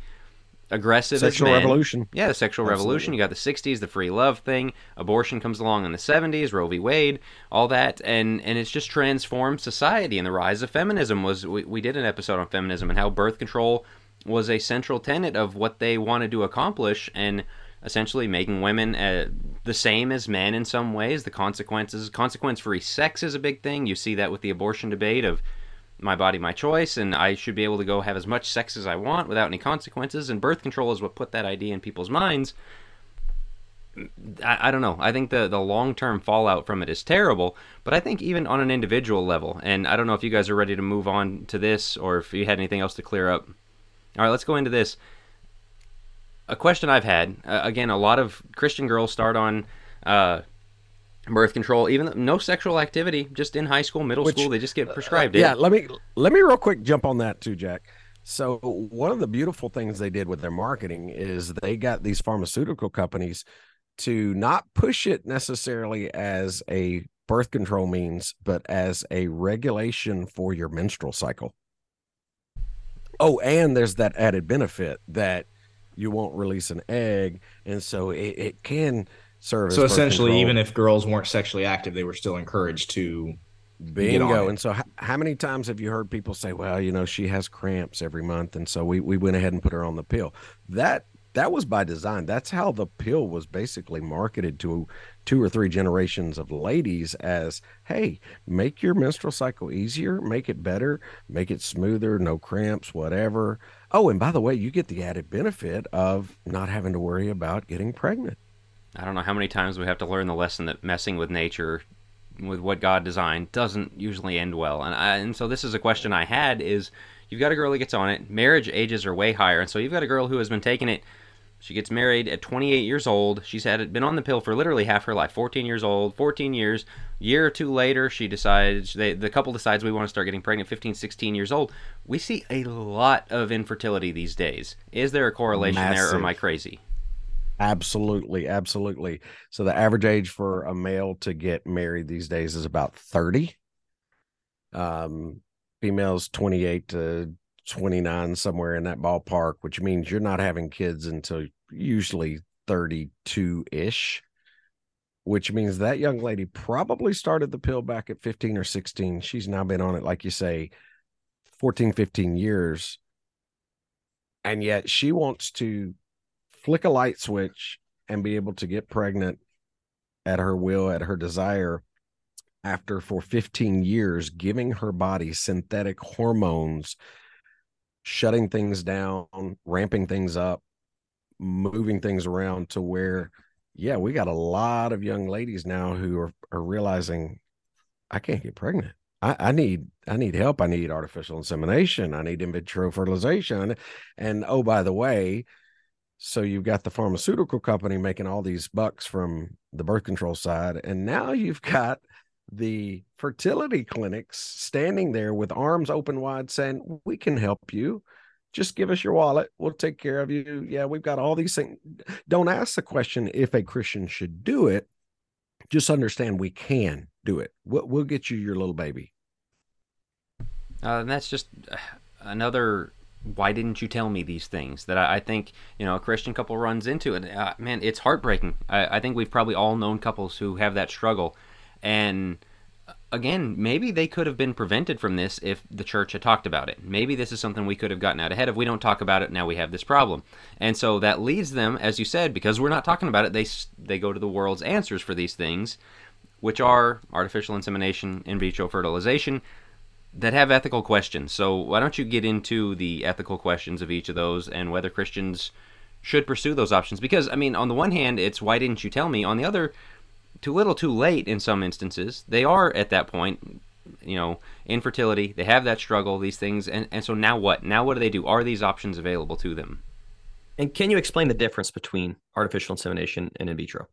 aggressive sexual revolution. Yeah, the sexual Absolutely. revolution. You got the '60s, the free love thing. Abortion comes along in the '70s, Roe v. Wade, all that, and and it's just transformed society. And the rise of feminism was. We, we did an episode on feminism and how birth control was a central tenet of what they wanted to accomplish, and essentially making women uh, the same as men in some ways. The consequences, consequence-free sex is a big thing. You see that with the abortion debate of my body, my choice, and I should be able to go have as much sex as I want without any consequences. And birth control is what put that idea in people's minds. I, I don't know. I think the, the long term fallout from it is terrible, but I think even on an individual level, and I don't know if you guys are ready to move on to this or if you had anything else to clear up. All right, let's go into this. A question I've had uh, again, a lot of Christian girls start on uh, birth control even no sexual activity just in high school middle Which, school they just get prescribed uh, yeah let me let me real quick jump on that too jack. So one of the beautiful things they did with their marketing is they got these pharmaceutical companies to not push it necessarily as a birth control means but as a regulation for your menstrual cycle. Oh and there's that added benefit that you won't release an egg and so it, it can service. So essentially, even if girls weren't sexually active, they were still encouraged to bingo. And so, h- how many times have you heard people say, "Well, you know, she has cramps every month, and so we we went ahead and put her on the pill." That that was by design. That's how the pill was basically marketed to two or three generations of ladies as, "Hey, make your menstrual cycle easier, make it better, make it smoother, no cramps, whatever." Oh, and by the way, you get the added benefit of not having to worry about getting pregnant. I don't know how many times we have to learn the lesson that messing with nature, with what God designed, doesn't usually end well. And I, and so this is a question I had: is you've got a girl that gets on it, marriage ages are way higher, and so you've got a girl who has been taking it. She gets married at 28 years old. She's had it, been on the pill for literally half her life. 14 years old, 14 years. Year or two later, she decides they, the couple decides we want to start getting pregnant. 15, 16 years old. We see a lot of infertility these days. Is there a correlation Massive. there, or am I crazy? Absolutely, absolutely. So the average age for a male to get married these days is about 30. Um females 28 to 29 somewhere in that ballpark, which means you're not having kids until usually 32-ish, which means that young lady probably started the pill back at 15 or 16. She's now been on it like you say 14 15 years. And yet she wants to flick a light switch and be able to get pregnant at her will, at her desire, after for 15 years giving her body synthetic hormones, shutting things down, ramping things up, moving things around to where, yeah, we got a lot of young ladies now who are, are realizing I can't get pregnant. I, I, need I need help. I need artificial insemination. I need in vitro fertilization. And oh, by the way, So you've got the pharmaceutical company making all these bucks from the birth control side, and now you've got the fertility clinics standing there with arms open wide saying, We can help you. Just give us your wallet. We'll take care of you. Yeah, we've got all these things. Don't ask the question if a Christian should do it. Just understand we can do it. We'll, we'll get you your little baby. Uh, and that's just uh, another why didn't you tell me these things that I, I, think you know a christian couple runs into and uh, man it's heartbreaking I, I, think we've probably all known couples who have that struggle and again, maybe they could have been prevented from this if the church had talked about it. Maybe this is something we could have gotten out ahead of. We don't talk about it now. We have this problem, and so that leads them, as you said, because we're not talking about it. They they go to the world's answers for these things, which are artificial insemination, in vitro fertilization, that have ethical questions. So why don't you get into the ethical questions of each of those and whether Christians should pursue those options? Because I mean, on the one hand, it's why didn't you tell me? On the other too little too late in some instances. They are at that point, you know, infertility. They have that struggle, these things. And, and so now what? Now what do they do? Are these options available to them? And can you explain the difference between artificial insemination and in vitro?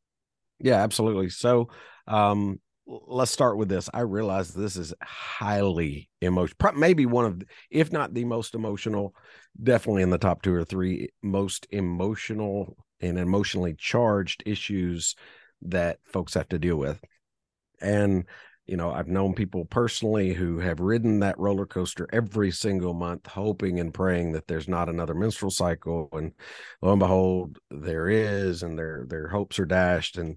Yeah, absolutely. So, um, let's start with this. I realize this is highly emotional, maybe one of, if not the most emotional, definitely in the top two or three most emotional and emotionally charged issues that folks have to deal with. And, you know, I've known people personally who have ridden that roller coaster every single month, hoping and praying that there's not another menstrual cycle. And lo and behold, there is, and their their hopes are dashed. And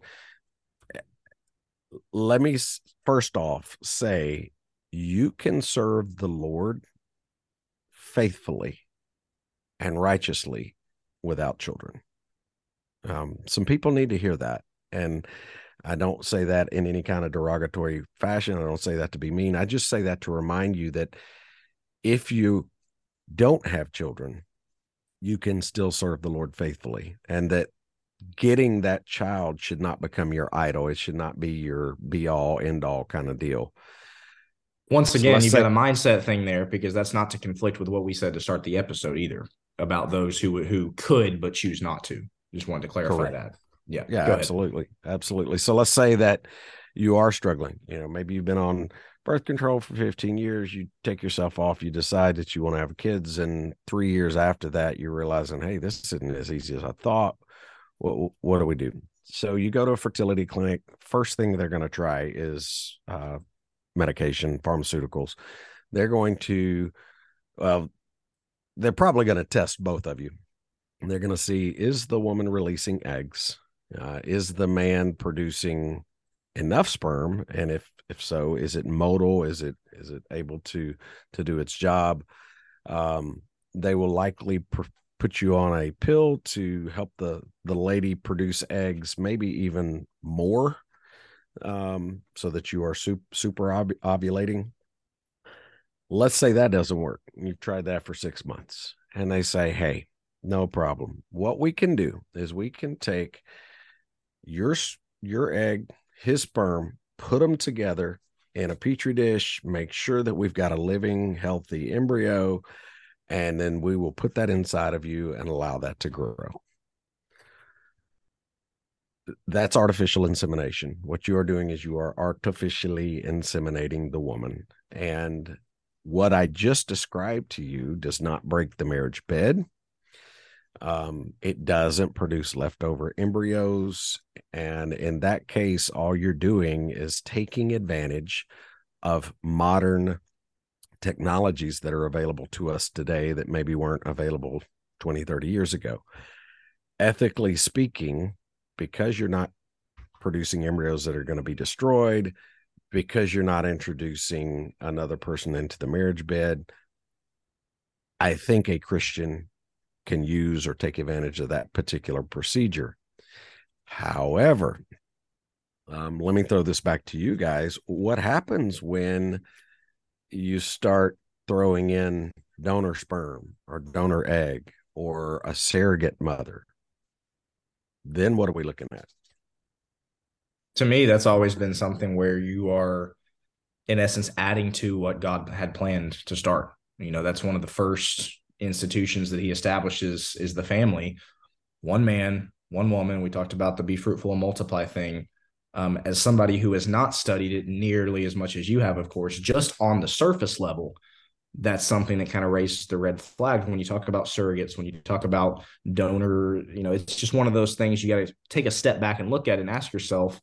let me first off say you can serve the Lord faithfully and righteously without children. Um, some people need to hear that. And I don't say that in any kind of derogatory fashion. I don't say that to be mean. I just say that to remind you that if you don't have children, you can still serve the Lord faithfully and that getting that child should not become your idol. It should not be your be all end all kind of deal. Once again, so you've got a mindset thing there because that's not to conflict with what we said to start the episode either about those who who could but choose not to. Just wanted to clarify correct. that. Yeah. Yeah, absolutely. Absolutely. So let's say that you are struggling. You know, maybe you've been on birth control for 15 years, you take yourself off, you decide that you want to have kids, and three years after that, you're realizing, hey, this isn't as easy as I thought. What what do we do? So you go to a fertility clinic. First thing they're going to try is uh, medication, pharmaceuticals. They're going to, well, they're probably going to test both of you. They're going to see is the woman releasing eggs uh, is the man producing enough sperm, and if if so, is it motile? Is it is it able to to do its job? Um, they will likely put you on a pill to help the the lady produce eggs, maybe even more, um, so that you are super, super ov- ovulating. Let's say that doesn't work. You've tried that for six months, and they say, "Hey, no problem. What we can do is we can take your your egg, his sperm, put them together in a petri dish, make sure that we've got a living, healthy embryo, and then we will put that inside of you and allow that to grow. That's artificial insemination. What you are doing is you are artificially inseminating the woman. And what I just described to you does not break the marriage bed um, it doesn't produce leftover embryos. And in that case, all you're doing is taking advantage of modern technologies that are available to us today that maybe weren't available 20, 30 years ago. Ethically speaking, because you're not producing embryos that are going to be destroyed, because you're not introducing another person into the marriage bed, I think a Christian can use or take advantage of that particular procedure. However, um, let me throw this back to you guys. What happens when you start throwing in donor sperm or donor egg or a surrogate mother? Then what are we looking at? To me, that's always been something where you are, in essence, adding to what God had planned to start. You know, that's one of the first institutions that he establishes is the family one man, one woman. We talked about the be fruitful and multiply thing. Um, as somebody who has not studied it nearly as much as you have, of course, just on the surface level, that's something that kind of raises the red flag when you talk about surrogates, when you talk about donor. You know, it's just one of those things you got to take a step back and look at and ask yourself: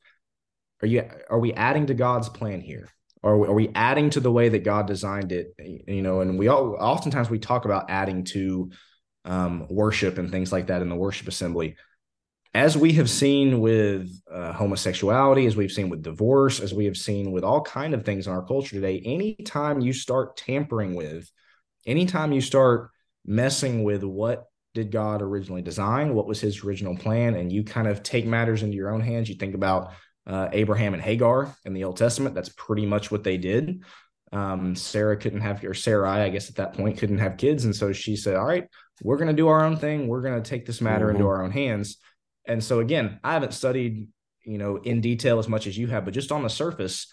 Are you are we adding to God's plan here? Are we, are we adding to the way that God designed it? You know, and we all oftentimes we talk about adding to um, worship and things like that in the worship assembly. As we have seen with uh, homosexuality, as we've seen with divorce, as we have seen with all kind of things in our culture today, anytime you start tampering with, anytime you start messing with what did God originally design, what was His original plan, and you kind of take matters into your own hands, you think about uh, Abraham and Hagar in the Old Testament. That's pretty much what they did. Um, Sarah couldn't have, or Sarai, I guess at that point, couldn't have kids. And so she said, All right, we're going to do our own thing. We're going to take this matter mm-hmm. into our own hands. And so, again, I haven't studied, you know, in detail as much as you have, but just on the surface,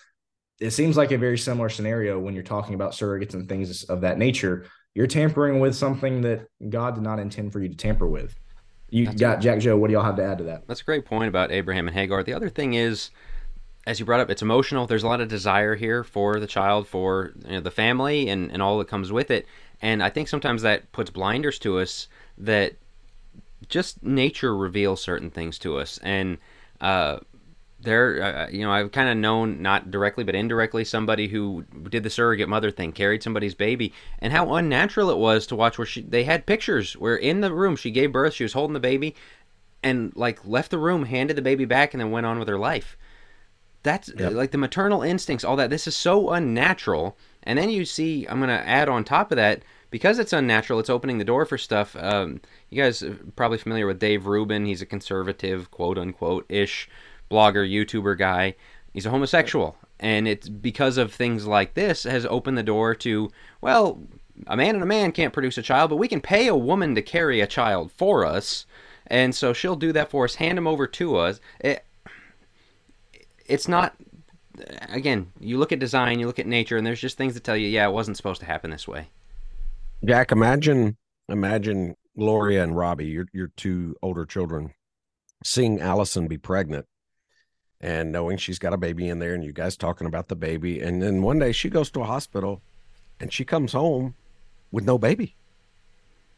it seems like a very similar scenario when you're talking about surrogates and things of that nature. You're tampering with something that God did not intend for you to tamper with. You That's got Jack Joe. What do y'all have to add to that? That's a great point about Abraham and Hagar. The other thing is, as you brought up, it's emotional. There's a lot of desire here for the child, for you know, the family, and, and all that comes with it. And I think sometimes that puts blinders to us that just nature reveals certain things to us. And uh, there, uh, you know, I've kind of known, not directly, but indirectly, somebody who did the surrogate mother thing, carried somebody's baby, and how unnatural it was to watch where she, they had pictures where in the room she gave birth, she was holding the baby, and like left the room, handed the baby back, and then went on with her life that's yep. like the maternal instincts, all that. This is so unnatural. And then you see, I'm going to add on top of that, because it's unnatural, it's opening the door for stuff. Um, you guys are probably familiar with Dave Rubin. He's a conservative, quote unquote, ish blogger, YouTuber guy. He's a homosexual. And it's because of things like this has opened the door to, well, a man and a man can't produce a child, but we can pay a woman to carry a child for us. And so she'll do that for us, hand him over to us. It, it's not again, you look at design, you look at nature, and there's just things that tell you, yeah, it wasn't supposed to happen this way. Jack, imagine, imagine Gloria and Robbie, your your two older children, seeing Allison be pregnant, and knowing she's got a baby in there, and you guys talking about the baby, and then one day she goes to a hospital, and she comes home with no baby,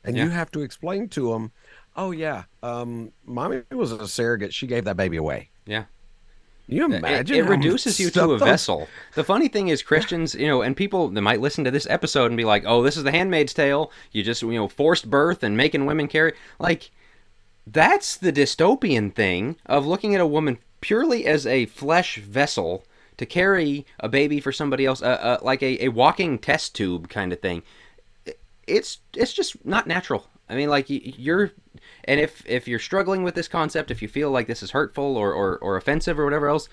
and yeah. you have to explain to them, oh yeah, um, mommy was a surrogate, she gave that baby away. Yeah you imagine? It, it reduces you to a vessel. The funny thing is, Christians, you know, and people that might listen to this episode and be like, "Oh, this is the Handmaid's Tale. You just, you know, forced birth and making women carry." Like, that's the dystopian thing of looking at a woman purely as a flesh vessel to carry a baby for somebody else, uh, uh, like a, a walking test tube kind of thing. It's it's just not natural. I mean, like you're and if if you're struggling with this concept, if you feel like this is hurtful or, or, or offensive or whatever else,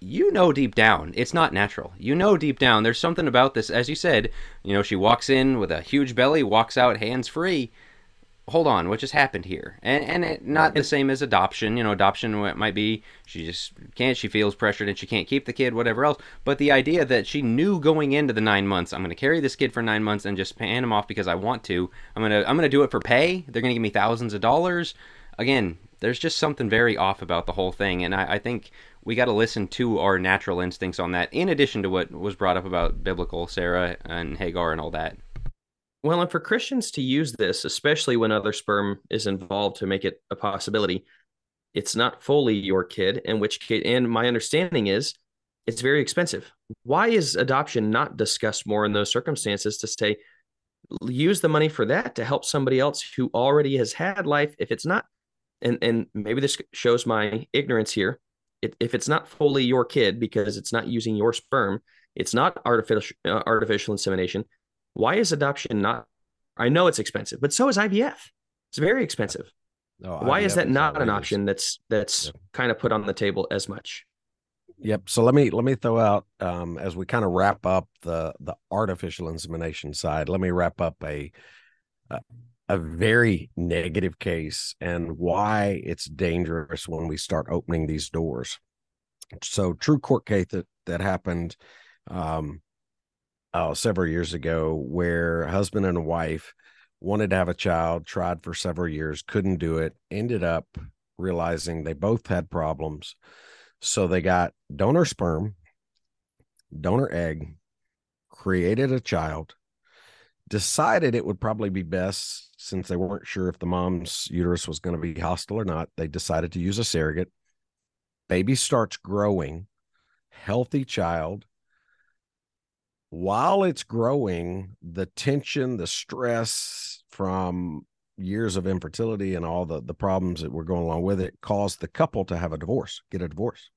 you know deep down it's not natural. You know deep down there's something about this. As you said, you know, she walks in with a huge belly, walks out hands free hold on, what just happened here? And and it, not the same as adoption. You know, adoption might be she just can't, she feels pressured and she can't keep the kid, whatever else. But the idea that she knew going into the nine months, I'm going to carry this kid for nine months and just hand him off because I want to. I'm gonna I'm gonna do it for pay. They're gonna give me thousands of dollars. Again, there's just something very off about the whole thing, and I, I think we got to listen to our natural instincts on that. In addition to what was brought up about biblical Sarah and Hagar and all that. Well, and for Christians to use this, especially when other sperm is involved to make it a possibility, it's not fully your kid, in which case, and my understanding is it's very expensive. Why is adoption not discussed more in those circumstances to say, use the money for that to help somebody else who already has had life? If it's not, and, and maybe this shows my ignorance here, it, if it's not fully your kid because it's not using your sperm, it's not artificial uh, artificial insemination why is adoption not? I know it's expensive, but so is IVF. It's very expensive. No, Why IVF is that not an option that's that's yep. kind of put on the table as much? Yep. So let me let me throw out um, as we kind of wrap up the the artificial insemination side. Let me wrap up a, a a very negative case and why it's dangerous when we start opening these doors. So true court case that that happened um, oh, several years ago where husband and wife wanted to have a child, tried for several years, couldn't do it, ended up realizing they both had problems. So they got donor sperm, donor egg, created a child, decided it would probably be best since they weren't sure if the mom's uterus was going to be hostile or not. They decided to use a surrogate. Baby starts growing, healthy child. While it's growing, the tension, the stress from years of infertility and all the, the problems that were going along with it caused the couple to have a divorce, get a divorce.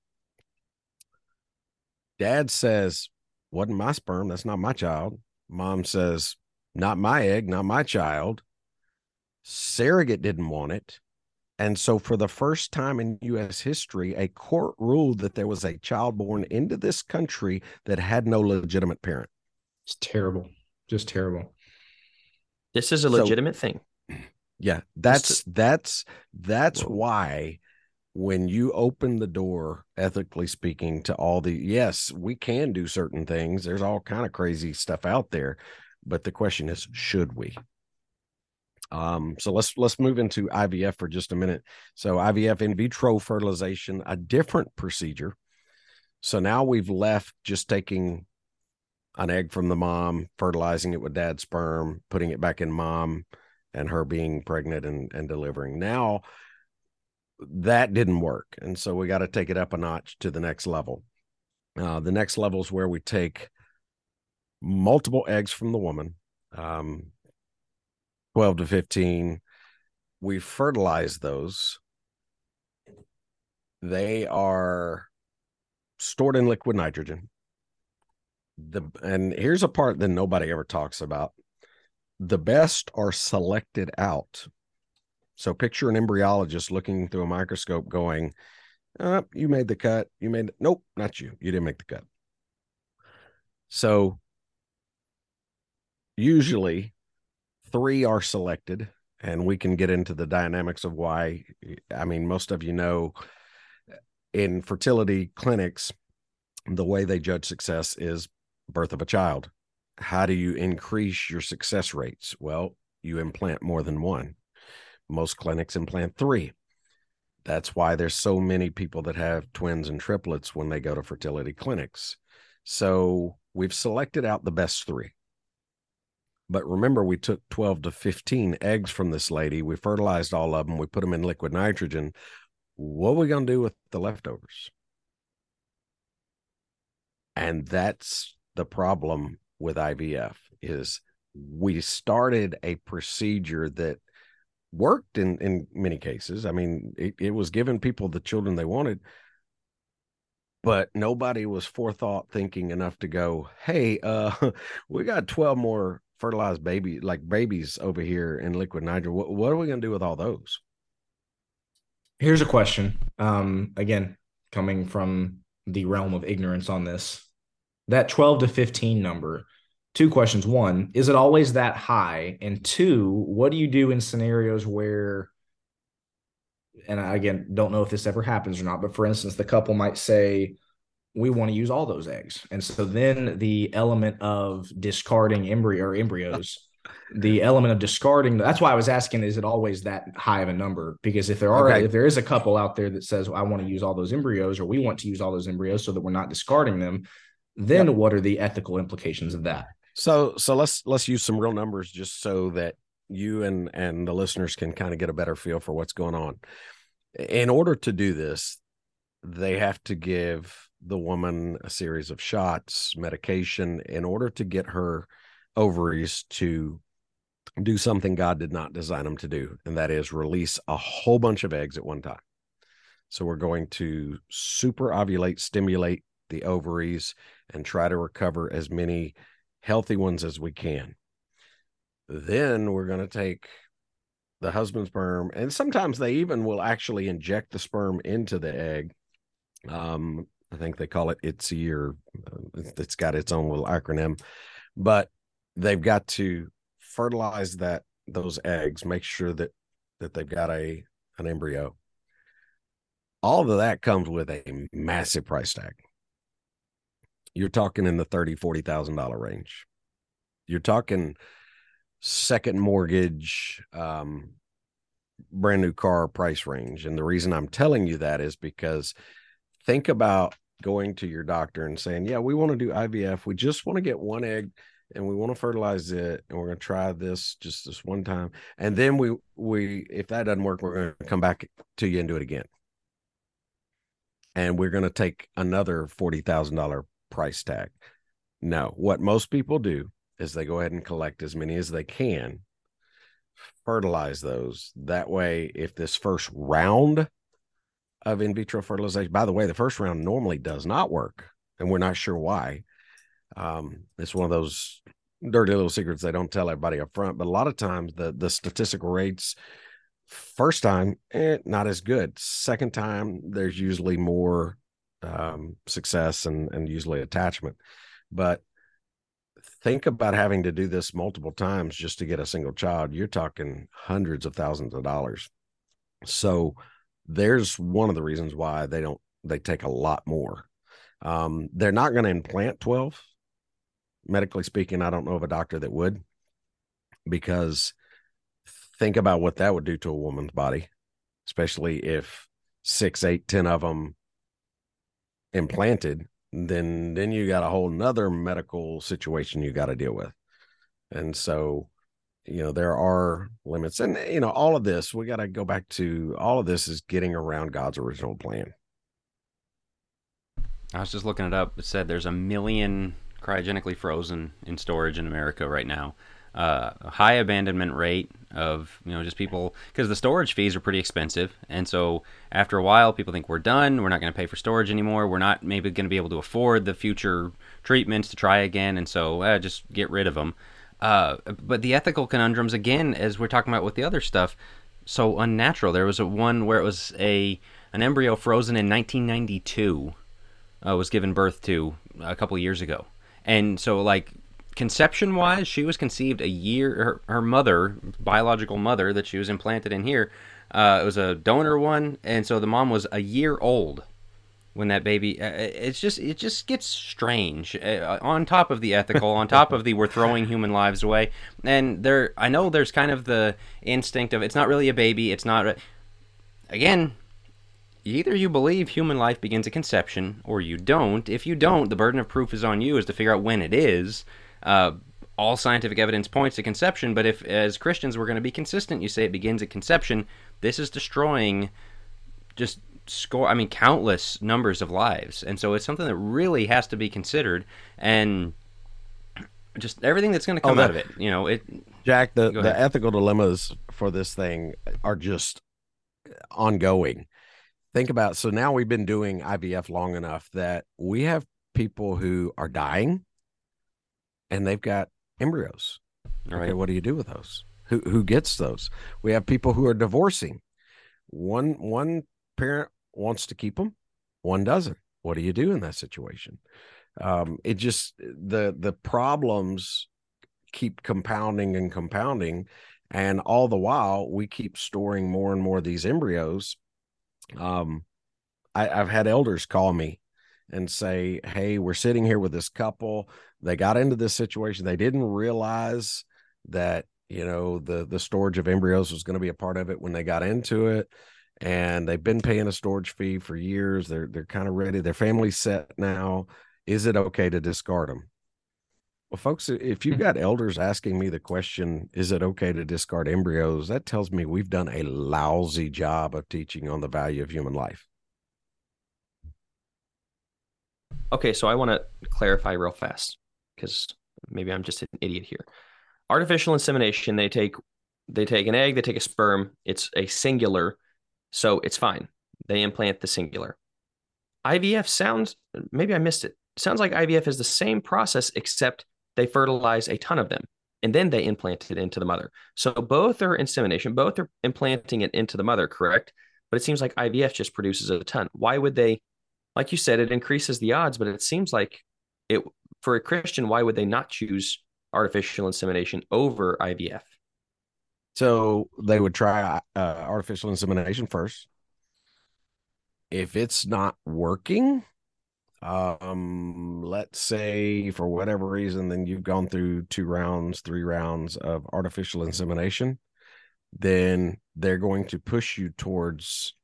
Dad says, Wasn't my sperm. That's not my child. Mom says, Not my egg, not my child. Surrogate didn't want it. And so, for the first time in U.S. history, a court ruled that there was a child born into this country that had no legitimate parent. It's terrible. Just terrible. This is a legitimate so, thing. Yeah, that's that's that's why when you open the door ethically speaking to all the yes we can do certain things there's all kind of crazy stuff out there but the question is should we um so let's let's move into ivf for just a minute so ivf in vitro fertilization a different procedure so now we've left just taking an egg from the mom fertilizing it with dad's sperm putting it back in mom and her being pregnant and, and delivering now that didn't work. And so we got to take it up a notch to the next level. Uh, the next level is where we take multiple eggs from the woman, um, 12 to 15. We fertilize those. They are stored in liquid nitrogen. The and here's a part that nobody ever talks about. The best are selected out so picture an embryologist looking through a microscope going, uh, you made the cut. You made, nope, not you. You didn't make the cut. So usually three are selected and we can get into the dynamics of why. I mean, most of you know in fertility clinics, the way they judge success is birth of a child. How do you increase your success rates? Well, you implant more than one most clinics implant three. That's why there's so many people that have twins and triplets when they go to fertility clinics. So we've selected out the best three. But remember, we took 12 to 15 eggs from this lady. We fertilized all of them. We put them in liquid nitrogen. What are we going to do with the leftovers? And that's the problem with IVF is we started a procedure that worked in in many cases. I mean, it, it was giving people the children they wanted, but nobody was forethought thinking enough to go, "Hey, uh, we got twelve more fertilized baby like babies over here in liquid nitrogen. What, what are we going to do with all those?" Here's a question. Um, again, coming from the realm of ignorance on this, that twelve to fifteen number two questions. One, is it always that high? And two, what do you do in scenarios where, and I again don't know if this ever happens or not, but for instance, the couple might say, we want to use all those eggs. And so then the element of discarding embryo or embryos, the element of discarding, that's why I was asking, is it always that high of a number? Because if there are, okay. if there is a couple out there that says, well, I want to use all those embryos or we want to use all those embryos so that we're not discarding them, then yep. what are the ethical implications of that? So so let's let's use some real numbers just so that you and and the listeners can kind of get a better feel for what's going on. In order to do this, they have to give the woman a series of shots, medication in order to get her ovaries to do something God did not design them to do, and that is release a whole bunch of eggs at one time. So we're going to super ovulate, stimulate the ovaries, and try to recover as many healthy ones as we can. Then we're going to take the husband's sperm, and sometimes they even will actually inject the sperm into the egg. Um, I think they call it ICSI, or uh, it's got its own little acronym, but they've got to fertilize that those eggs, make sure that that they've got a an embryo. All of that comes with a massive price tag you're talking in the thirty, forty thousand dollar range. You're talking second mortgage, um, brand new car price range. And the reason I'm telling you that is because think about going to your doctor and saying, Yeah, we want to do IVF. We just want to get one egg and we want to fertilize it and we're going to try this just this one time. And then we we if that doesn't work we're going to come back to you and do it again. And we're going to take another $40,000 price tag. No what most people do is they go ahead and collect as many as they can fertilize those. That way if this first round of in vitro fertilization by the way the first round normally does not work and we're not sure why um, it's one of those dirty little secrets they don't tell everybody up front. But a lot of times the the statistical rates first time eh, not as good. Second time there's usually more um, success and and usually attachment. But think about having to do this multiple times just to get a single child. You're talking hundreds of thousands of dollars. So there's one of the reasons why they don't they take a lot more. Um, they're not going to implant 12 medically speaking, I don't know of a doctor that would, because think about what that would do to a woman's body, especially if six, eight, ten of them implanted. Then, then you got a whole nother medical situation you got to deal with, and so you know there are limits and you know all of this we got to go back to all of this is getting around god's original plan i was just looking it up it said there's a million cryogenically frozen in storage in America right now. Uh, high abandonment rate of you know just people because the storage fees are pretty expensive, and so after a while, people think we're done. We're not going to pay for storage anymore. We're not maybe going to be able to afford the future treatments to try again, and so uh, just get rid of them. Uh, but the ethical conundrums again, as we're talking about with the other stuff, so unnatural. There was a one where it was a an embryo frozen in 1992 uh, was given birth to a couple years ago and so, like, conception wise, she was conceived a year, her, her mother, biological mother that she was implanted in here, uh, it was a donor one. And so the mom was a year old when that baby uh, uh it's just it just gets strange uh, on top of the ethical on top of the we're throwing human lives away and there i know there's kind of the instinct of it's not really a baby it's not again either you believe human life begins at conception or you don't. If you don't, the burden of proof is on you is to figure out when it is. Uh, all scientific evidence points to conception, but if as Christians we're going to be consistent, you say it begins at conception, this is destroying just score I mean countless numbers of lives. And so it's something that really has to be considered and just everything that's going to oh, come oh, out of it, you know, it Jack the the ethical dilemmas for this thing are just ongoing think about so now we've been doing IVF long enough that we have people who are dying and they've got embryos. Right. Okay, what do you do with those? Who who gets those? We have people who are divorcing. One one parent wants to keep them, one doesn't. What do you do in that situation? Um, it just the the problems keep compounding and compounding, and all the while we keep storing more and more of these embryos um, I, I've had elders call me and say, Hey, we're sitting here with this couple. They got into this situation. They didn't realize that, you know, the the storage of embryos was going to be a part of it when they got into it. And they've been paying a storage fee for years. They're they're kind of ready. Their family's set now. Is it okay to discard them? Well, folks, if you've hmm. got elders asking me the question, is it okay to discard embryos? That tells me we've done a lousy job of teaching on the value of human life. Okay, so I want to clarify real fast because maybe I'm just an idiot here. Artificial insemination, they take they take an egg, they take a sperm, it's a singular, so it's fine. They implant the singular. IVF sounds maybe I missed it. Sounds like IVF is the same process except they fertilize a ton of them and then they implant it into the mother. So both are insemination, both are implanting it into the mother, correct? But it seems like IVF just produces a ton. Why would they, like you said, it increases the odds, but it seems like it for a Christian, why would they not choose artificial insemination over IVF? So they would try uh, artificial insemination first. If it's not working, um, let's say for whatever reason, then you've gone through two rounds, three rounds of artificial insemination, then they're going to push you towards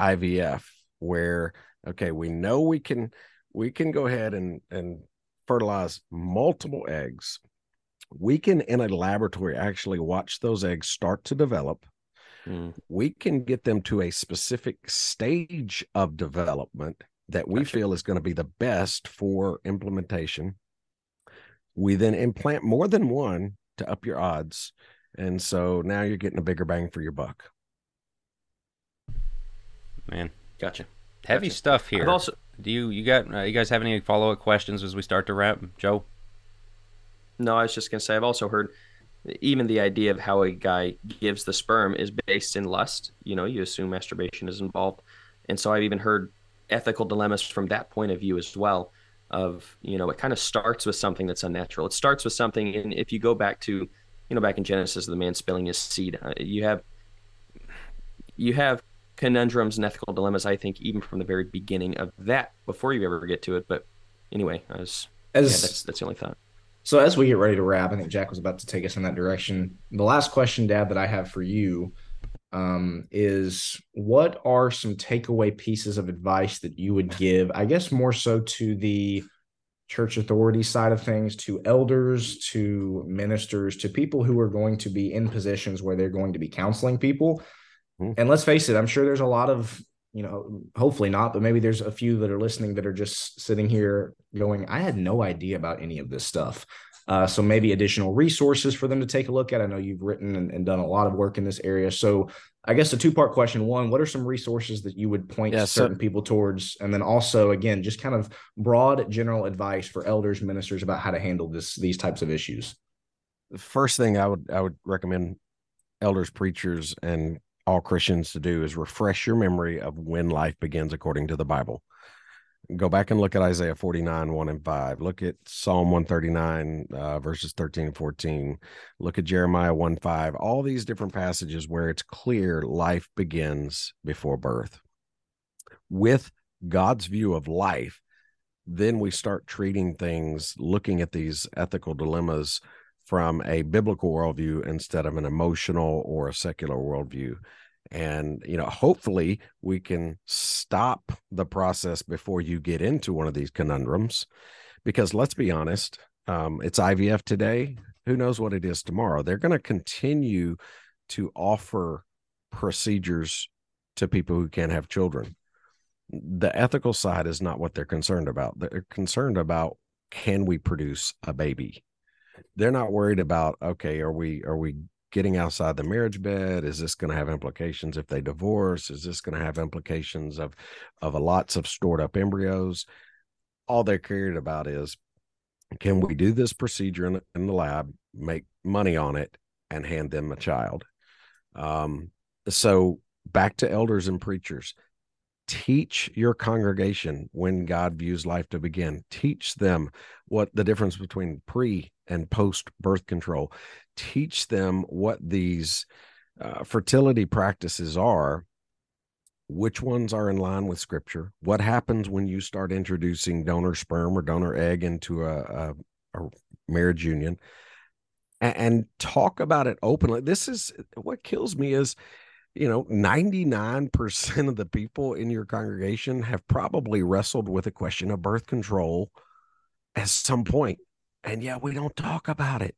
IVF, where okay, we know we can we can go ahead and and fertilize multiple eggs. We can in a laboratory actually watch those eggs start to develop. Mm. We can get them to a specific stage of development that we gotcha. feel is going to be the best for implementation. We then implant more than one to up your odds. And so now you're getting a bigger bang for your buck. Man, gotcha. Heavy gotcha. stuff here. I've also, do you you got uh, you guys have any follow up questions as we start to wrap, Joe? No, I was just gonna say I've also heard even the idea of how a guy gives the sperm is based in lust. You know, you assume masturbation is involved, and so I've even heard ethical dilemmas from that point of view as well of you know it kind of starts with something that's unnatural. It starts with something and if you go back to you know back in genesis the man spilling his seed uh, you have you have conundrums and ethical dilemmas i think even from the very beginning of that before you ever get to it. But anyway as, as yeah, that's that's the only thought so as we get ready to wrap i think jack was about to take us in that direction the last question dad that i have for you um, is what are some takeaway pieces of advice that you would give? I guess more so to the church authority side of things, to elders, to ministers, to people who are going to be in positions where they're going to be counseling people. Mm-hmm. And let's face it, I'm sure there's a lot of you know, hopefully not, but maybe there's a few that are listening that are just sitting here going, I had no idea about any of this stuff. Uh, so maybe additional resources for them to take a look at. I know you've written and, and done a lot of work in this area. So I guess a two part question. One, what are some resources that you would point yeah, certain so, people towards? And then also, again, just kind of broad general advice for elders, ministers about how to handle this these types of issues. The first thing I would I would recommend elders, preachers, and all Christians to do is refresh your memory of when life begins according to the Bible go back and look at Isaiah 49, 1 and 5. Look at Psalm 139, uh, verses 13 and 14. Look at Jeremiah 1 5. All these different passages where it's clear life begins before birth. With God's view of life, then we start treating things, looking at these ethical dilemmas from a biblical worldview instead of an emotional or a secular worldview. And you know hopefully we can stop the process before you get into one of these conundrums. Because let's be honest um, it's ivf today. Who knows what it is tomorrow? They're going to continue to offer procedures to people who can't have children. The ethical side is not what they're concerned about. They're concerned about can we produce a baby they're not worried about okay are we are we getting outside the marriage bed? Is this going to have implications if they divorce? Is this going to have implications of of a lots of stored up embryos? All they're cared about is can we do this procedure in, in the lab make money on it and hand them a child? Um, so back to elders and preachers teach your congregation when god views life to begin. Teach them what the difference between pre and post birth control. Teach them what these uh, fertility practices are which ones are in line with scripture what happens when you start introducing donor sperm or donor egg into a, a, a marriage union and, and talk about it openly. This is what kills me is you know 99% of the people in your congregation have probably wrestled with a question of birth control at some point and yet we don't talk about it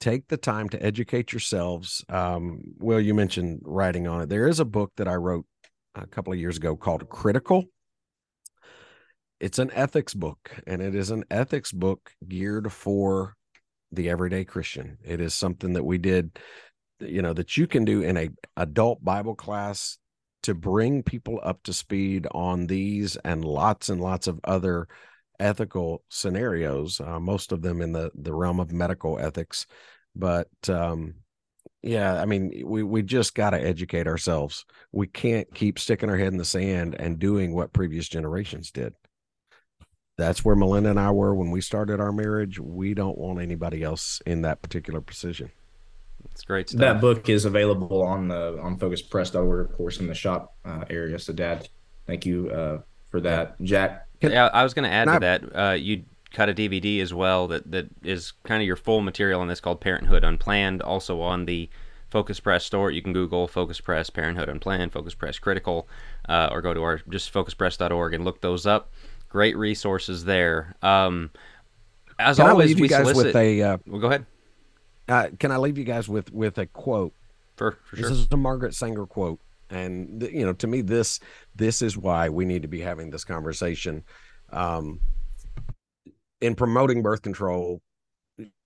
take the time to educate yourselves. Um, Will, you mentioned writing on it. There is a book that I wrote a couple of years ago called Critical. It's an ethics book, and it is an ethics book geared for the everyday Christian. It is something that we did, you know, that you can do in a adult Bible class to bring people up to speed on these and lots and lots of other ethical scenarios, uh, most of them in the the realm of medical ethics. But um, yeah, I mean, we we just got to educate ourselves. We can't keep sticking our head in the sand and doing what previous generations did. That's where Melinda and I were when we started our marriage. We don't want anybody else in that particular position. It's great stuff. That book is available on the on focuspress.org, of course, in the shop uh, area. So, Dad, thank you uh, for that. Jack. Yeah, I was going to add to that. Uh, you cut a DVD as well that that is kind of your full material on this called Parenthood Unplanned. Also on the Focus Press store, you can Google Focus Press Parenthood Unplanned, Focus Press Critical, uh, or go to our just focuspress.org and look those up. Great resources there. Um, as can always, I leave you guys solicit... with a. Uh, well, go ahead. Uh, can I leave you guys with with a quote? For, for sure. This is a Margaret Sanger quote, and you know, to me, this this is why we need to be having this conversation. Um, in promoting birth control,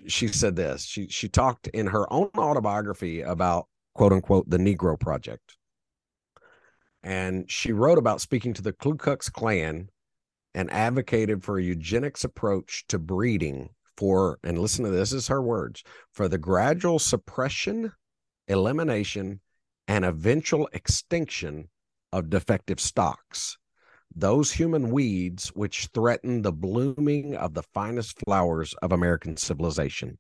she said this. She she talked in her own autobiography about quote unquote the Negro Project, and she wrote about speaking to the Ku Klux Klan and advocated for a eugenics approach to breeding for, and listen to this, this is her words, for the gradual suppression, elimination, and eventual extinction of defective stocks, those human weeds which threaten the blooming of the finest flowers of American civilization.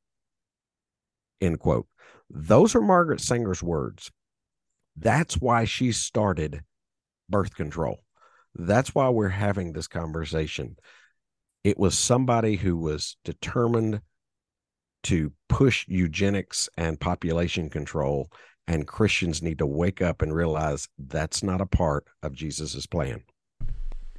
End quote. Those are Margaret Sanger's words. That's why she started birth control. That's why we're having this conversation. It was somebody who was determined to push eugenics and population control, and Christians need to wake up and realize that's not a part of Jesus's plan.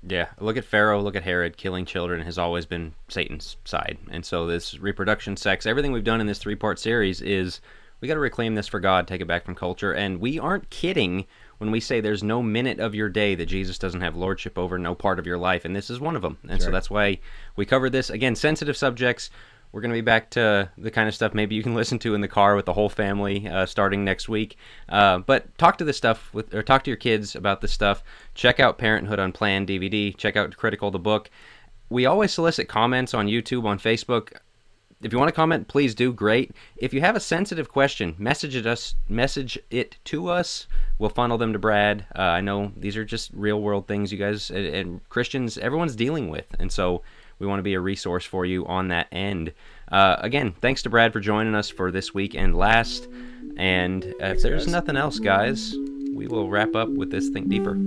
Yeah, look at Pharaoh, look at Herod. Killing children has always been Satan's side. And so, this reproduction, sex, everything we've done in this three part series is we got to reclaim this for God, take it back from culture. And we aren't kidding when we say there's no minute of your day that Jesus doesn't have lordship over, no part of your life, and this is one of them. And sure. so that's why we cover this again. Sensitive subjects. We're going to be back to the kind of stuff maybe you can listen to in the car with the whole family uh, starting next week. Uh, but talk to this stuff with, or talk to your kids about this stuff. Check out Parenthood Unplanned DVD. Check out Critical the book. We always solicit comments on YouTube, on Facebook if you want to comment, please do. Great. If you have a sensitive question, message it us. Message it to us. We'll funnel them to Brad. Uh, I know these are just real world things you guys and, and, Christians, everyone's dealing with, and so we want to be a resource for you on that end. Uh, again, thanks to Brad for joining us for this week and last. And if there's nothing else, guys, we will wrap up with this Think Deeper.